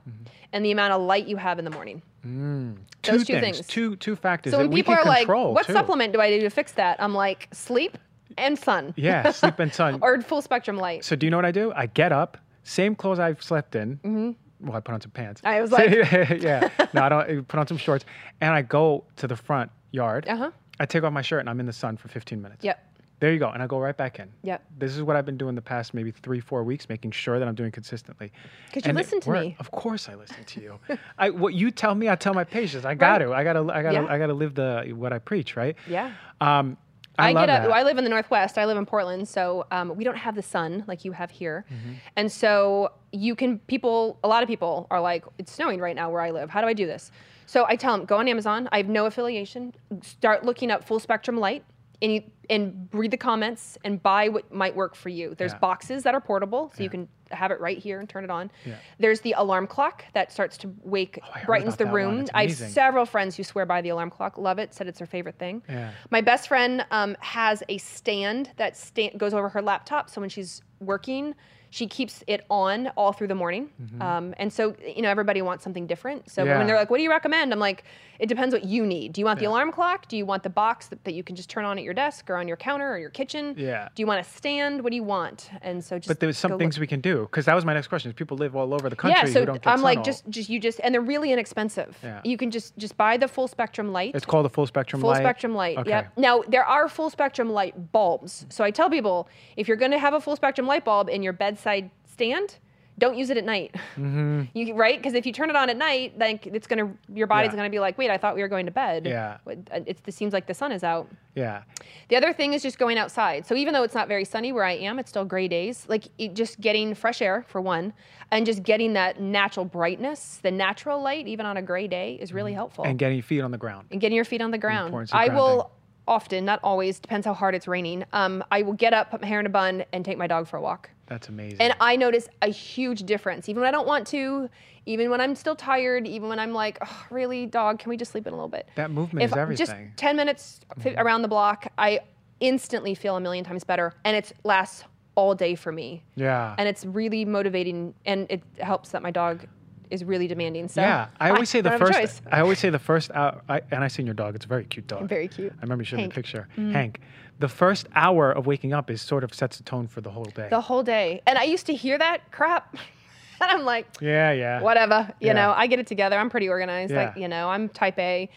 Speaker 2: and the amount of light you have in the morning.
Speaker 1: two
Speaker 2: Those two
Speaker 1: things,
Speaker 2: things.
Speaker 1: two two factors
Speaker 2: So
Speaker 1: that
Speaker 2: when people are like, what
Speaker 1: too.
Speaker 2: supplement do I do to fix that? I'm like, sleep and sun.
Speaker 1: Yeah, sleep and sun.
Speaker 2: or full spectrum light.
Speaker 1: So do you know what I do? I get up, same clothes I've slept in. Well, I put on some pants.
Speaker 2: Mm-hmm. I was like-
Speaker 1: yeah, no, I don't I put on some shorts, and I go to the front yard.
Speaker 2: Uh-huh.
Speaker 1: I take off my shirt and I'm in the sun for 15 minutes.
Speaker 2: Yep.
Speaker 1: There you go, and I go right back in.
Speaker 2: Yep.
Speaker 1: This is what I've been doing the past maybe three, four weeks, making sure that I'm doing consistently.
Speaker 2: 'Cause you listen to me.
Speaker 1: Of course, I listen to you. I what you tell me, I tell my patients. I got to. I got to. I got to.
Speaker 2: Yeah.
Speaker 1: I got to live the what I preach, right?
Speaker 2: Yeah.
Speaker 1: Um, I,
Speaker 2: I, get up.
Speaker 1: that.
Speaker 2: I live in the Northwest. I live in Portland, so um, we don't have the sun like you have here.
Speaker 1: Mm-hmm.
Speaker 2: And so you can, people, a lot of people are like, it's snowing right now where I live. How do I do this? So I tell them, go on Amazon. I have no affiliation. Start looking up full spectrum light and you, and read the comments and buy what might work for you. There's
Speaker 1: Yeah.
Speaker 2: boxes that are portable, so
Speaker 1: Yeah.
Speaker 2: you can have it right here and turn it on.
Speaker 1: Yeah.
Speaker 2: There's the alarm clock that starts to wake,
Speaker 1: Oh,
Speaker 2: brightens the room. I have several friends who swear by the alarm clock, love it, said it's their favorite thing. My best friend um, has a stand that goes over her laptop, so when she's working, she keeps it on all through the morning. Um, and so, you know, everybody wants something different. So
Speaker 1: Mm-hmm. Yeah.
Speaker 2: when they're like, "What do you recommend?" I'm like, "It depends what you need. Do you want the
Speaker 1: Yeah.
Speaker 2: alarm clock? Do you want the box that, that you can just turn on at your desk or on your counter or your kitchen?
Speaker 1: Yeah.
Speaker 2: Do you want a stand? What do you want?" And so just
Speaker 1: But there's some things
Speaker 2: look.
Speaker 1: we can do because that was my next question. Is people live all over the country
Speaker 2: yeah, so
Speaker 1: who don't get
Speaker 2: I'm like,
Speaker 1: all-
Speaker 2: just, just you just, and they're really inexpensive.
Speaker 1: Yeah.
Speaker 2: You can just, just buy the full spectrum light.
Speaker 1: It's called a full spectrum
Speaker 2: Full
Speaker 1: light.
Speaker 2: spectrum light.
Speaker 1: Okay.
Speaker 2: Yep. Now there are full spectrum light bulbs. So I tell people if you're going to have a full spectrum light bulb in your bedside stand, don't use it at night.
Speaker 1: Mm-hmm.
Speaker 2: You right? Because if you turn it on at night, then it's gonna your body's
Speaker 1: Yeah.
Speaker 2: gonna be like, wait, I thought we were going to bed.
Speaker 1: Yeah.
Speaker 2: What- uh, It's, it seems like the sun is out.
Speaker 1: Yeah.
Speaker 2: The other thing is just going outside. So even though it's not very sunny where I am, it's still gray days. Like it, just getting fresh air for one, and just getting that natural brightness, the natural light, even on a gray day, is really helpful.
Speaker 1: Mm-hmm. And getting your feet on the ground.
Speaker 2: and getting your feet on the ground. I
Speaker 1: grounding.
Speaker 2: will often, not always, depends how hard it's raining. Um, I will get up, put my hair in a bun, and take my dog for a walk.
Speaker 1: That's amazing.
Speaker 2: And I notice a huge difference, even when I don't want to, even when I'm still tired, even when I'm like, oh, really, dog, can we just sleep in a little bit?
Speaker 1: that movement
Speaker 2: if
Speaker 1: is everything.
Speaker 2: just 10 minutes fi- around the block, I instantly feel a million times better. And it lasts all day for me.
Speaker 1: yeah.
Speaker 2: And it's really motivating, and it helps that my dog is really demanding. So
Speaker 1: yeah, I always say the
Speaker 2: a
Speaker 1: first. I always say the first hour. I, and I seen your dog. It's a very cute dog.
Speaker 2: Very cute.
Speaker 1: I remember you showed me the picture.
Speaker 2: Mm.
Speaker 1: Hank. The first hour of waking up is sort of sets the tone for the whole day.
Speaker 2: the whole day. And I used to hear that crap. and I'm like,
Speaker 1: yeah, yeah.
Speaker 2: whatever. You
Speaker 1: Yeah.
Speaker 2: know, I get it together. I'm pretty organized. Like,
Speaker 1: Yeah.
Speaker 2: you know, I'm type A.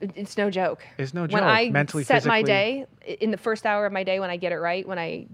Speaker 2: It's no joke.
Speaker 1: It's no joke. When.
Speaker 2: I
Speaker 1: Mentally,
Speaker 2: set my day in the first hour of my day, when I get it right, when I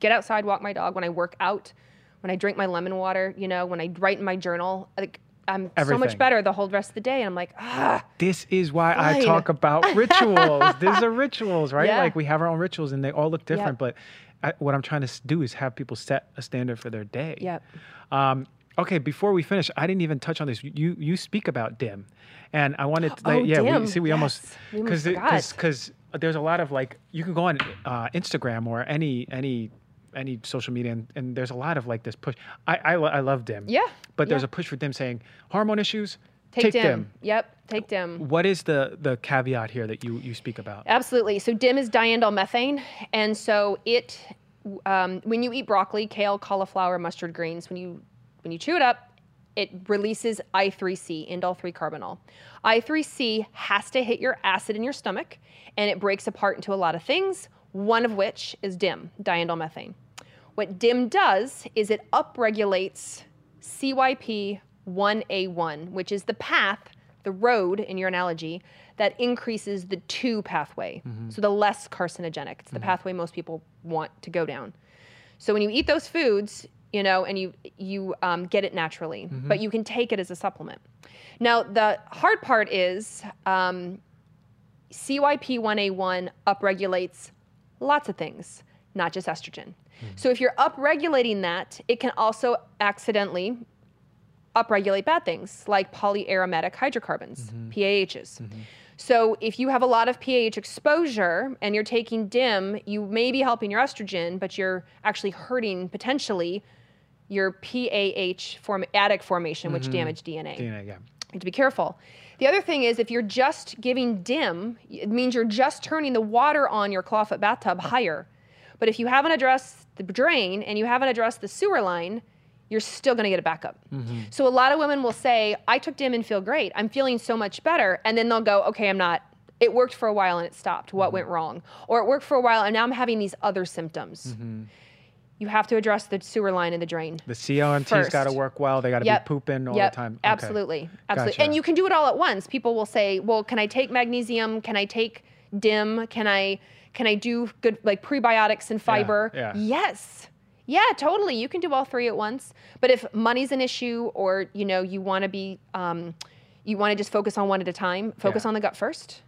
Speaker 2: get outside, walk my dog, when I work out, when I drink my lemon water, you know, when I write in my journal, like I'm so much better the whole rest of the day. And I'm like, ah,
Speaker 1: This is why I talk about rituals. These are rituals, right?
Speaker 2: Yeah.
Speaker 1: Like we have our own rituals and they all look different. But I, what I'm trying to do is have people set a standard for their day.
Speaker 2: Yep.
Speaker 1: Um, okay, before we finish, I didn't even touch on this. You you speak about dim, and I wanted to.
Speaker 2: Oh,
Speaker 1: like, yeah, we see we almost
Speaker 2: Yes. Almost
Speaker 1: because because there's a lot of like you can go on uh, Instagram or any any any social media and, and there's a lot of like this push. I I, lo- I love dim.
Speaker 2: Yeah,
Speaker 1: But there's
Speaker 2: yeah.
Speaker 1: a push for dim saying hormone issues.
Speaker 2: take, dim. Yep. Take dim.
Speaker 1: What is the the caveat here that you you speak about?
Speaker 2: Absolutely. So DIM is diindolylmethane, and so it, um, when you eat broccoli, kale, cauliflower, mustard greens, when you when you chew it up, it releases I3C, indole 3 carbinol. I3C has to hit your acid in your stomach, and it breaks apart into a lot of things. One of which is DIM, diindolylmethane. What DIM does is it upregulates CYP1A1, which is the path, the road in your analogy, that increases the 2 pathway. So the less carcinogenic. It's the pathway most people want to go down. So when you eat those foods, you know, and you you um, get it naturally, but you can take it as a supplement. Now the hard part is um, CYP1A1 upregulates lots of things, not just estrogen. Mm. So if you're upregulating that, it can also accidentally upregulate bad things like polyaromatic hydrocarbons, mm-hmm. PAHs. Mm-hmm. So if you have a lot of PAH exposure and you're taking DIM, you may be helping your estrogen, but you're actually hurting potentially your PAH form adduct formation, which mm-hmm. damage DNA.
Speaker 1: DNA, yeah.
Speaker 2: You have to be careful. The other thing is if you're just giving dim, it means you're just turning the water on your clawfoot bathtub higher. But if you haven't addressed the drain and you haven't addressed the sewer line, you're still going to get it back up. Mm-hmm. So a lot of women will say, "I took dim and feel great. I'm feeling so much better." And then they'll go, "Okay, I'm not. It worked for a while and it stopped. What mm-hmm. went wrong?" Or it worked for a while and now I'm having these other symptoms. Mm-hmm. You have to address the sewer line and the drain.
Speaker 1: The COMT's got to work well. They got to
Speaker 2: Yep.
Speaker 1: be pooping all
Speaker 2: Yep,
Speaker 1: the time. Okay.
Speaker 2: Absolutely. Absolutely.
Speaker 1: Gotcha.
Speaker 2: And you can do it all at once. People will say, "Well, can I take magnesium? Can I take DIM? Can I can I do good like prebiotics and fiber?"
Speaker 1: yeah.
Speaker 2: Yes. Yeah, totally. You can do all three at once. But if money's an issue or, you know, you want to be um, you want to just focus on one at a time, focus
Speaker 1: Yeah.
Speaker 2: on the gut first,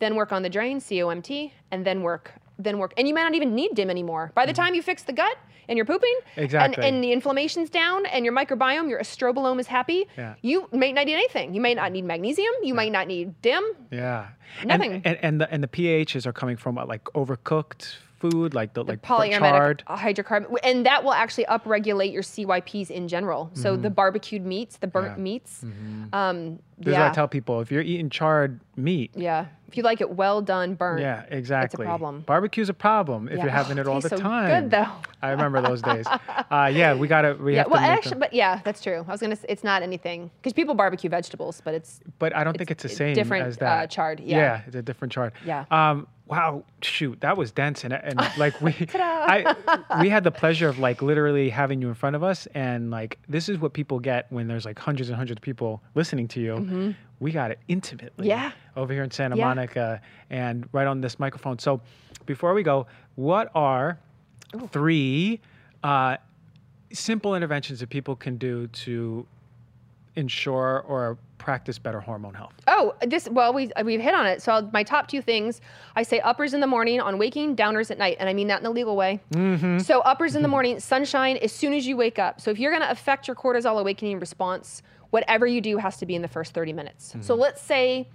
Speaker 2: then work on the drain, COMT, and then work then work. And you might not even need DIM anymore. By the time you fix the gut and you're pooping
Speaker 1: Mm-hmm. Exactly.
Speaker 2: and, and the inflammation's down and your microbiome, your estrobolome is happy,
Speaker 1: Yeah.
Speaker 2: you may not need anything. You may not need magnesium. You might not need DIM.
Speaker 1: Yeah.
Speaker 2: Nothing.
Speaker 1: And, and, and the and the PAHs are coming from what, like overcooked food, like the, like
Speaker 2: Polyaromatic
Speaker 1: charred.
Speaker 2: hydrocarbon, and that will actually upregulate your CYPs in general. So the barbecued meats, the burnt
Speaker 1: Mm-hmm. Yeah. Mm-hmm.
Speaker 2: meats, um,
Speaker 1: This is what I tell people: if you're eating charred meat,
Speaker 2: yeah. If you like it well done, burnt,
Speaker 1: yeah, exactly.
Speaker 2: problem.
Speaker 1: Barbecue's a problem if
Speaker 2: Yeah.
Speaker 1: you're having it all the
Speaker 2: so
Speaker 1: time.
Speaker 2: good, though.
Speaker 1: I remember those days. Uh, yeah, we gotta. We
Speaker 2: Yeah,
Speaker 1: have
Speaker 2: well,
Speaker 1: to
Speaker 2: actually,
Speaker 1: them.
Speaker 2: but yeah, that's true. I was gonna. s- It's not anything because people barbecue vegetables, but it's
Speaker 1: But I don't think it's the same
Speaker 2: different,
Speaker 1: as
Speaker 2: uh,
Speaker 1: that.
Speaker 2: charred, yeah.
Speaker 1: it's a different chard.
Speaker 2: Yeah.
Speaker 1: Um. Wow. Shoot, that was dense, and and like we, I, we had the pleasure of like literally having you in front of us, and like this is what people get when there's like hundreds and hundreds of people listening to you. We got it intimately.
Speaker 2: Mm-hmm. Yeah.
Speaker 1: Over here in Santa
Speaker 2: Yeah.
Speaker 1: Monica, and right on this microphone. So, before we go, what are three? Uh, simple interventions that people can do to ensure or practice better hormone health?
Speaker 2: Oh, this well we we've hit on it. So my top two things, I say uppers in the morning on waking, downers at night, and I mean that in a legal way.
Speaker 1: Mm-hmm.
Speaker 2: So uppers in the morning, sunshine as soon as you wake up. So if you're going to affect your cortisol awakening response, whatever you do has to be in the first 30 minutes. So let's say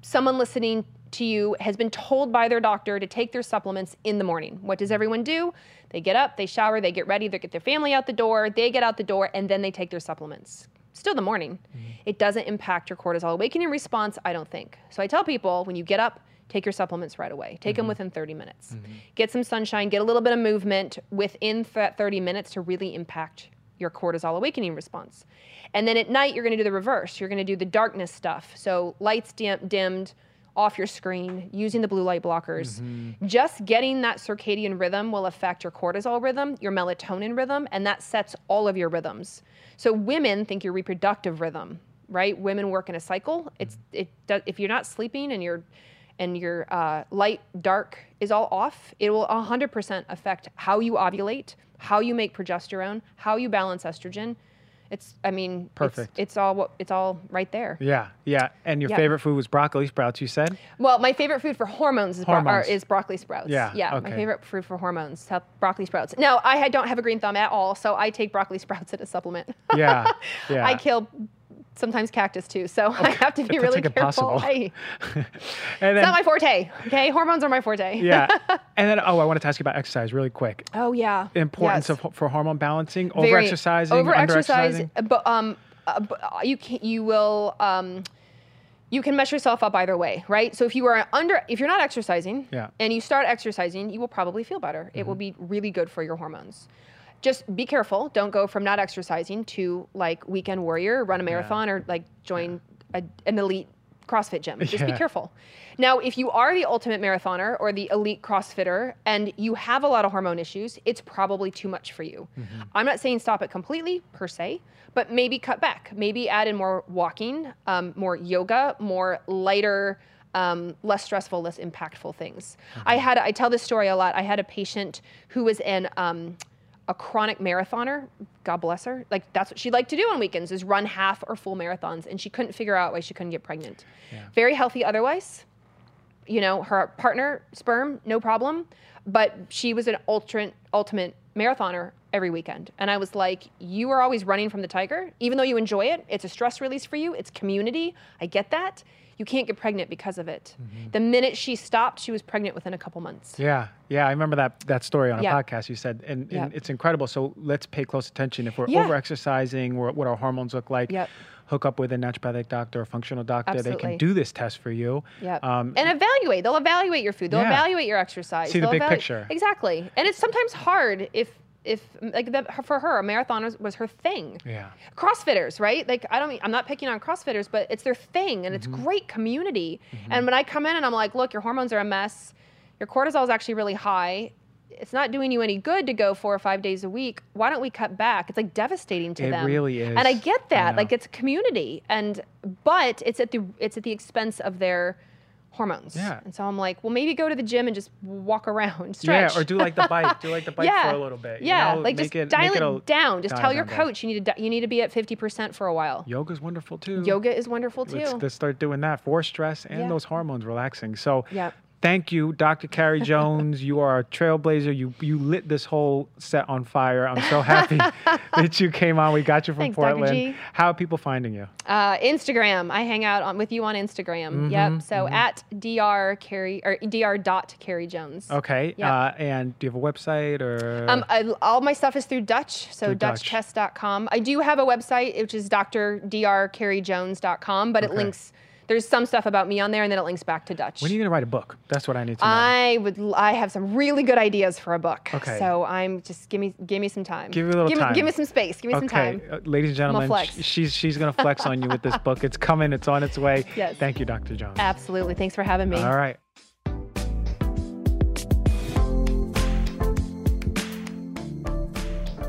Speaker 2: someone listening to you has been told by their doctor to take their supplements in the morning. What does everyone do? They get up, they shower, they get ready, they get their family out the door, they get out the door, and then they take their supplements. Still the morning. Mm-hmm. It doesn't impact your cortisol awakening response, I don't think. So I tell people when you get up, take your supplements right away. Take them mm-hmm. within 30 minutes. Mm-hmm. Get some sunshine, get a little bit of movement within that 30 minutes to really impact your cortisol awakening response. And then at night, you're going to do the reverse. You're going to do the darkness stuff. So lights dim- dimmed, off your screen, using the blue light blockers. Just getting that circadian rhythm will affect your cortisol rhythm, your melatonin rhythm, and that sets all of your rhythms. So women think your reproductive rhythm, right? Women work in a cycle. It's it does, if you're not sleeping and your and your uh, light dark is all off, it will 100% affect how you ovulate, how you make progesterone, how you balance estrogen. It's I mean
Speaker 1: Perfect.
Speaker 2: It's, all what it's all right there.
Speaker 1: Yeah, yeah. And your
Speaker 2: Yep.
Speaker 1: favorite food was broccoli sprouts, you said?
Speaker 2: Well, my favorite food for hormones is, bro-
Speaker 1: Hormones.
Speaker 2: are- is broccoli sprouts.
Speaker 1: Yeah,
Speaker 2: yeah.
Speaker 1: okay.
Speaker 2: My favorite food for hormones, broccoli sprouts. Now, I don't have a green thumb at all, so I take broccoli sprouts as a supplement.
Speaker 1: Yeah, yeah.
Speaker 2: I kill sometimes cactus too, so I have to be
Speaker 1: That's,
Speaker 2: really
Speaker 1: like,
Speaker 2: careful. Hey,
Speaker 1: and
Speaker 2: it's not my forte. Okay, hormones are my forte.
Speaker 1: yeah. And then, oh, I wanted to ask you about exercise really quick.
Speaker 2: Oh yeah.
Speaker 1: Importance
Speaker 2: Yes.
Speaker 1: of for hormone balancing, over exercising,
Speaker 2: over
Speaker 1: under
Speaker 2: exercise,
Speaker 1: exercising.
Speaker 2: but um, uh, but uh, you can you will um, you can mess yourself up either way, right? So if you are under, if you're not exercising,
Speaker 1: Yeah.
Speaker 2: and you start exercising, you will probably feel better. It will be really good for your hormones. Just be careful. Don't go from not exercising to like weekend warrior, run a marathon, or like join a, an elite CrossFit gym. Just be careful. Now, if you are the ultimate marathoner or the elite CrossFitter and you have a lot of hormone issues, it's probably too much for you. I'm not saying stop it completely per se, but maybe cut back. Maybe add in more walking, um, more yoga, more lighter, um, less stressful, less impactful things. I had I tell this story a lot. I had a patient who was in. Um, a chronic marathoner, God bless her. Like that's what she liked to do on weekends is run half or full marathons, and she couldn't figure out why she couldn't get pregnant. Very healthy otherwise. You know, her partner sperm no problem, but she was an ultimate ultimate marathoner every weekend. And I was like, you are always running from the tiger, even though you enjoy it. It's a stress release for you. It's community. I get that. You can't get pregnant because of it. The minute she stopped, she was pregnant within a couple months.
Speaker 1: Yeah, yeah, I remember that that story on a
Speaker 2: Yeah.
Speaker 1: podcast you said, and, and
Speaker 2: Yeah.
Speaker 1: it's incredible. So let's pay close attention if we're
Speaker 2: Yeah.
Speaker 1: over exercising, or what our hormones look like.
Speaker 2: Yep.
Speaker 1: Hook up with a naturopathic doctor or functional doctor.
Speaker 2: Absolutely.
Speaker 1: They can do this test for you.
Speaker 2: Yeah.
Speaker 1: Um,
Speaker 2: and evaluate. They'll evaluate your food. They'll evaluate your exercise.
Speaker 1: See the
Speaker 2: They'll
Speaker 1: big picture.
Speaker 2: Exactly. And it's sometimes hard if if like the, for her a marathon was, was her thing.
Speaker 1: yeah.
Speaker 2: CrossFitters, right? Like I don't mean I'm not picking on CrossFitters, but it's their thing and it's
Speaker 1: Mm-hmm.
Speaker 2: great community. And when I come in and I'm like, look, your hormones are a mess. Your cortisol is actually really high. It's not doing you any good to go four or five days a week. Why don't we cut back? It's like devastating to
Speaker 1: It
Speaker 2: them.
Speaker 1: really is.
Speaker 2: And I get that.
Speaker 1: Yeah.
Speaker 2: Like it's a community, and but it's at the it's at the expense of their hormones.
Speaker 1: Yeah.
Speaker 2: And so I'm like, well, maybe go to the gym and just walk around,
Speaker 1: Yeah,
Speaker 2: stretch.
Speaker 1: or do like the bike. Do like the bike
Speaker 2: yeah.
Speaker 1: for a little bit. you
Speaker 2: Yeah,
Speaker 1: know,
Speaker 2: like just
Speaker 1: it-
Speaker 2: dial it,
Speaker 1: a-
Speaker 2: down. Just
Speaker 1: dial
Speaker 2: tell your
Speaker 1: down, down.
Speaker 2: coach you need to di- you need to be at 50% for a while.
Speaker 1: Yoga's wonderful too.
Speaker 2: Yoga is wonderful too.
Speaker 1: Let's, let's start doing that for stress and
Speaker 2: Yeah.
Speaker 1: those hormones relaxing. So,
Speaker 2: Yep.
Speaker 1: Thank you, Dr. Carrie Jones. you are a trailblazer. You you lit this whole set on fire. I'm so happy that you came on. We got you from
Speaker 2: Thanks, Dr.
Speaker 1: Portland.
Speaker 2: G.
Speaker 1: How are people finding you?
Speaker 2: Uh, Instagram. I hang out on with you on Instagram.
Speaker 1: Mm-hmm,
Speaker 2: Yep. So at dr Carrie or dr dot carrie jones.
Speaker 1: Okay.
Speaker 2: Yeah.
Speaker 1: Uh, and do you have a website or?
Speaker 2: Um, I, all my stuff is through Dutch, so
Speaker 1: Through Dutch.
Speaker 2: DutchTest.com. I do have a website, which is drdrcarriejones.com, but it links. There's some stuff about me on there, and then it links back to Dutch.
Speaker 1: when are you gonna write a book? That's what I need to know.
Speaker 2: I would. I have some really good ideas for a book.
Speaker 1: Okay.
Speaker 2: So I'm just give me give me some time.
Speaker 1: Give me a little
Speaker 2: give
Speaker 1: time.
Speaker 2: Me, give me some space. Give me some time.
Speaker 1: uh, ladies and gentlemen,
Speaker 2: flex.
Speaker 1: sh- she's she's gonna flex on you with this book. It's coming. It's on its way.
Speaker 2: Yes.
Speaker 1: Thank you, Dr. Jones.
Speaker 2: Absolutely. Thanks for having me.
Speaker 1: All right.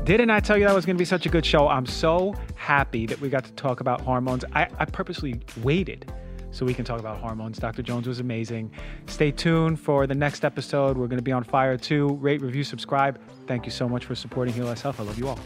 Speaker 1: Didn't I tell you that was going to be such a good show? I'm so happy that we got to talk about hormones. I, I purposely waited so we can talk about hormones. Dr. Jones was amazing. Stay tuned for the next episode. We're going to be on fire too. Rate, review, subscribe. Thank you so much for supporting Heal Health. I love you all.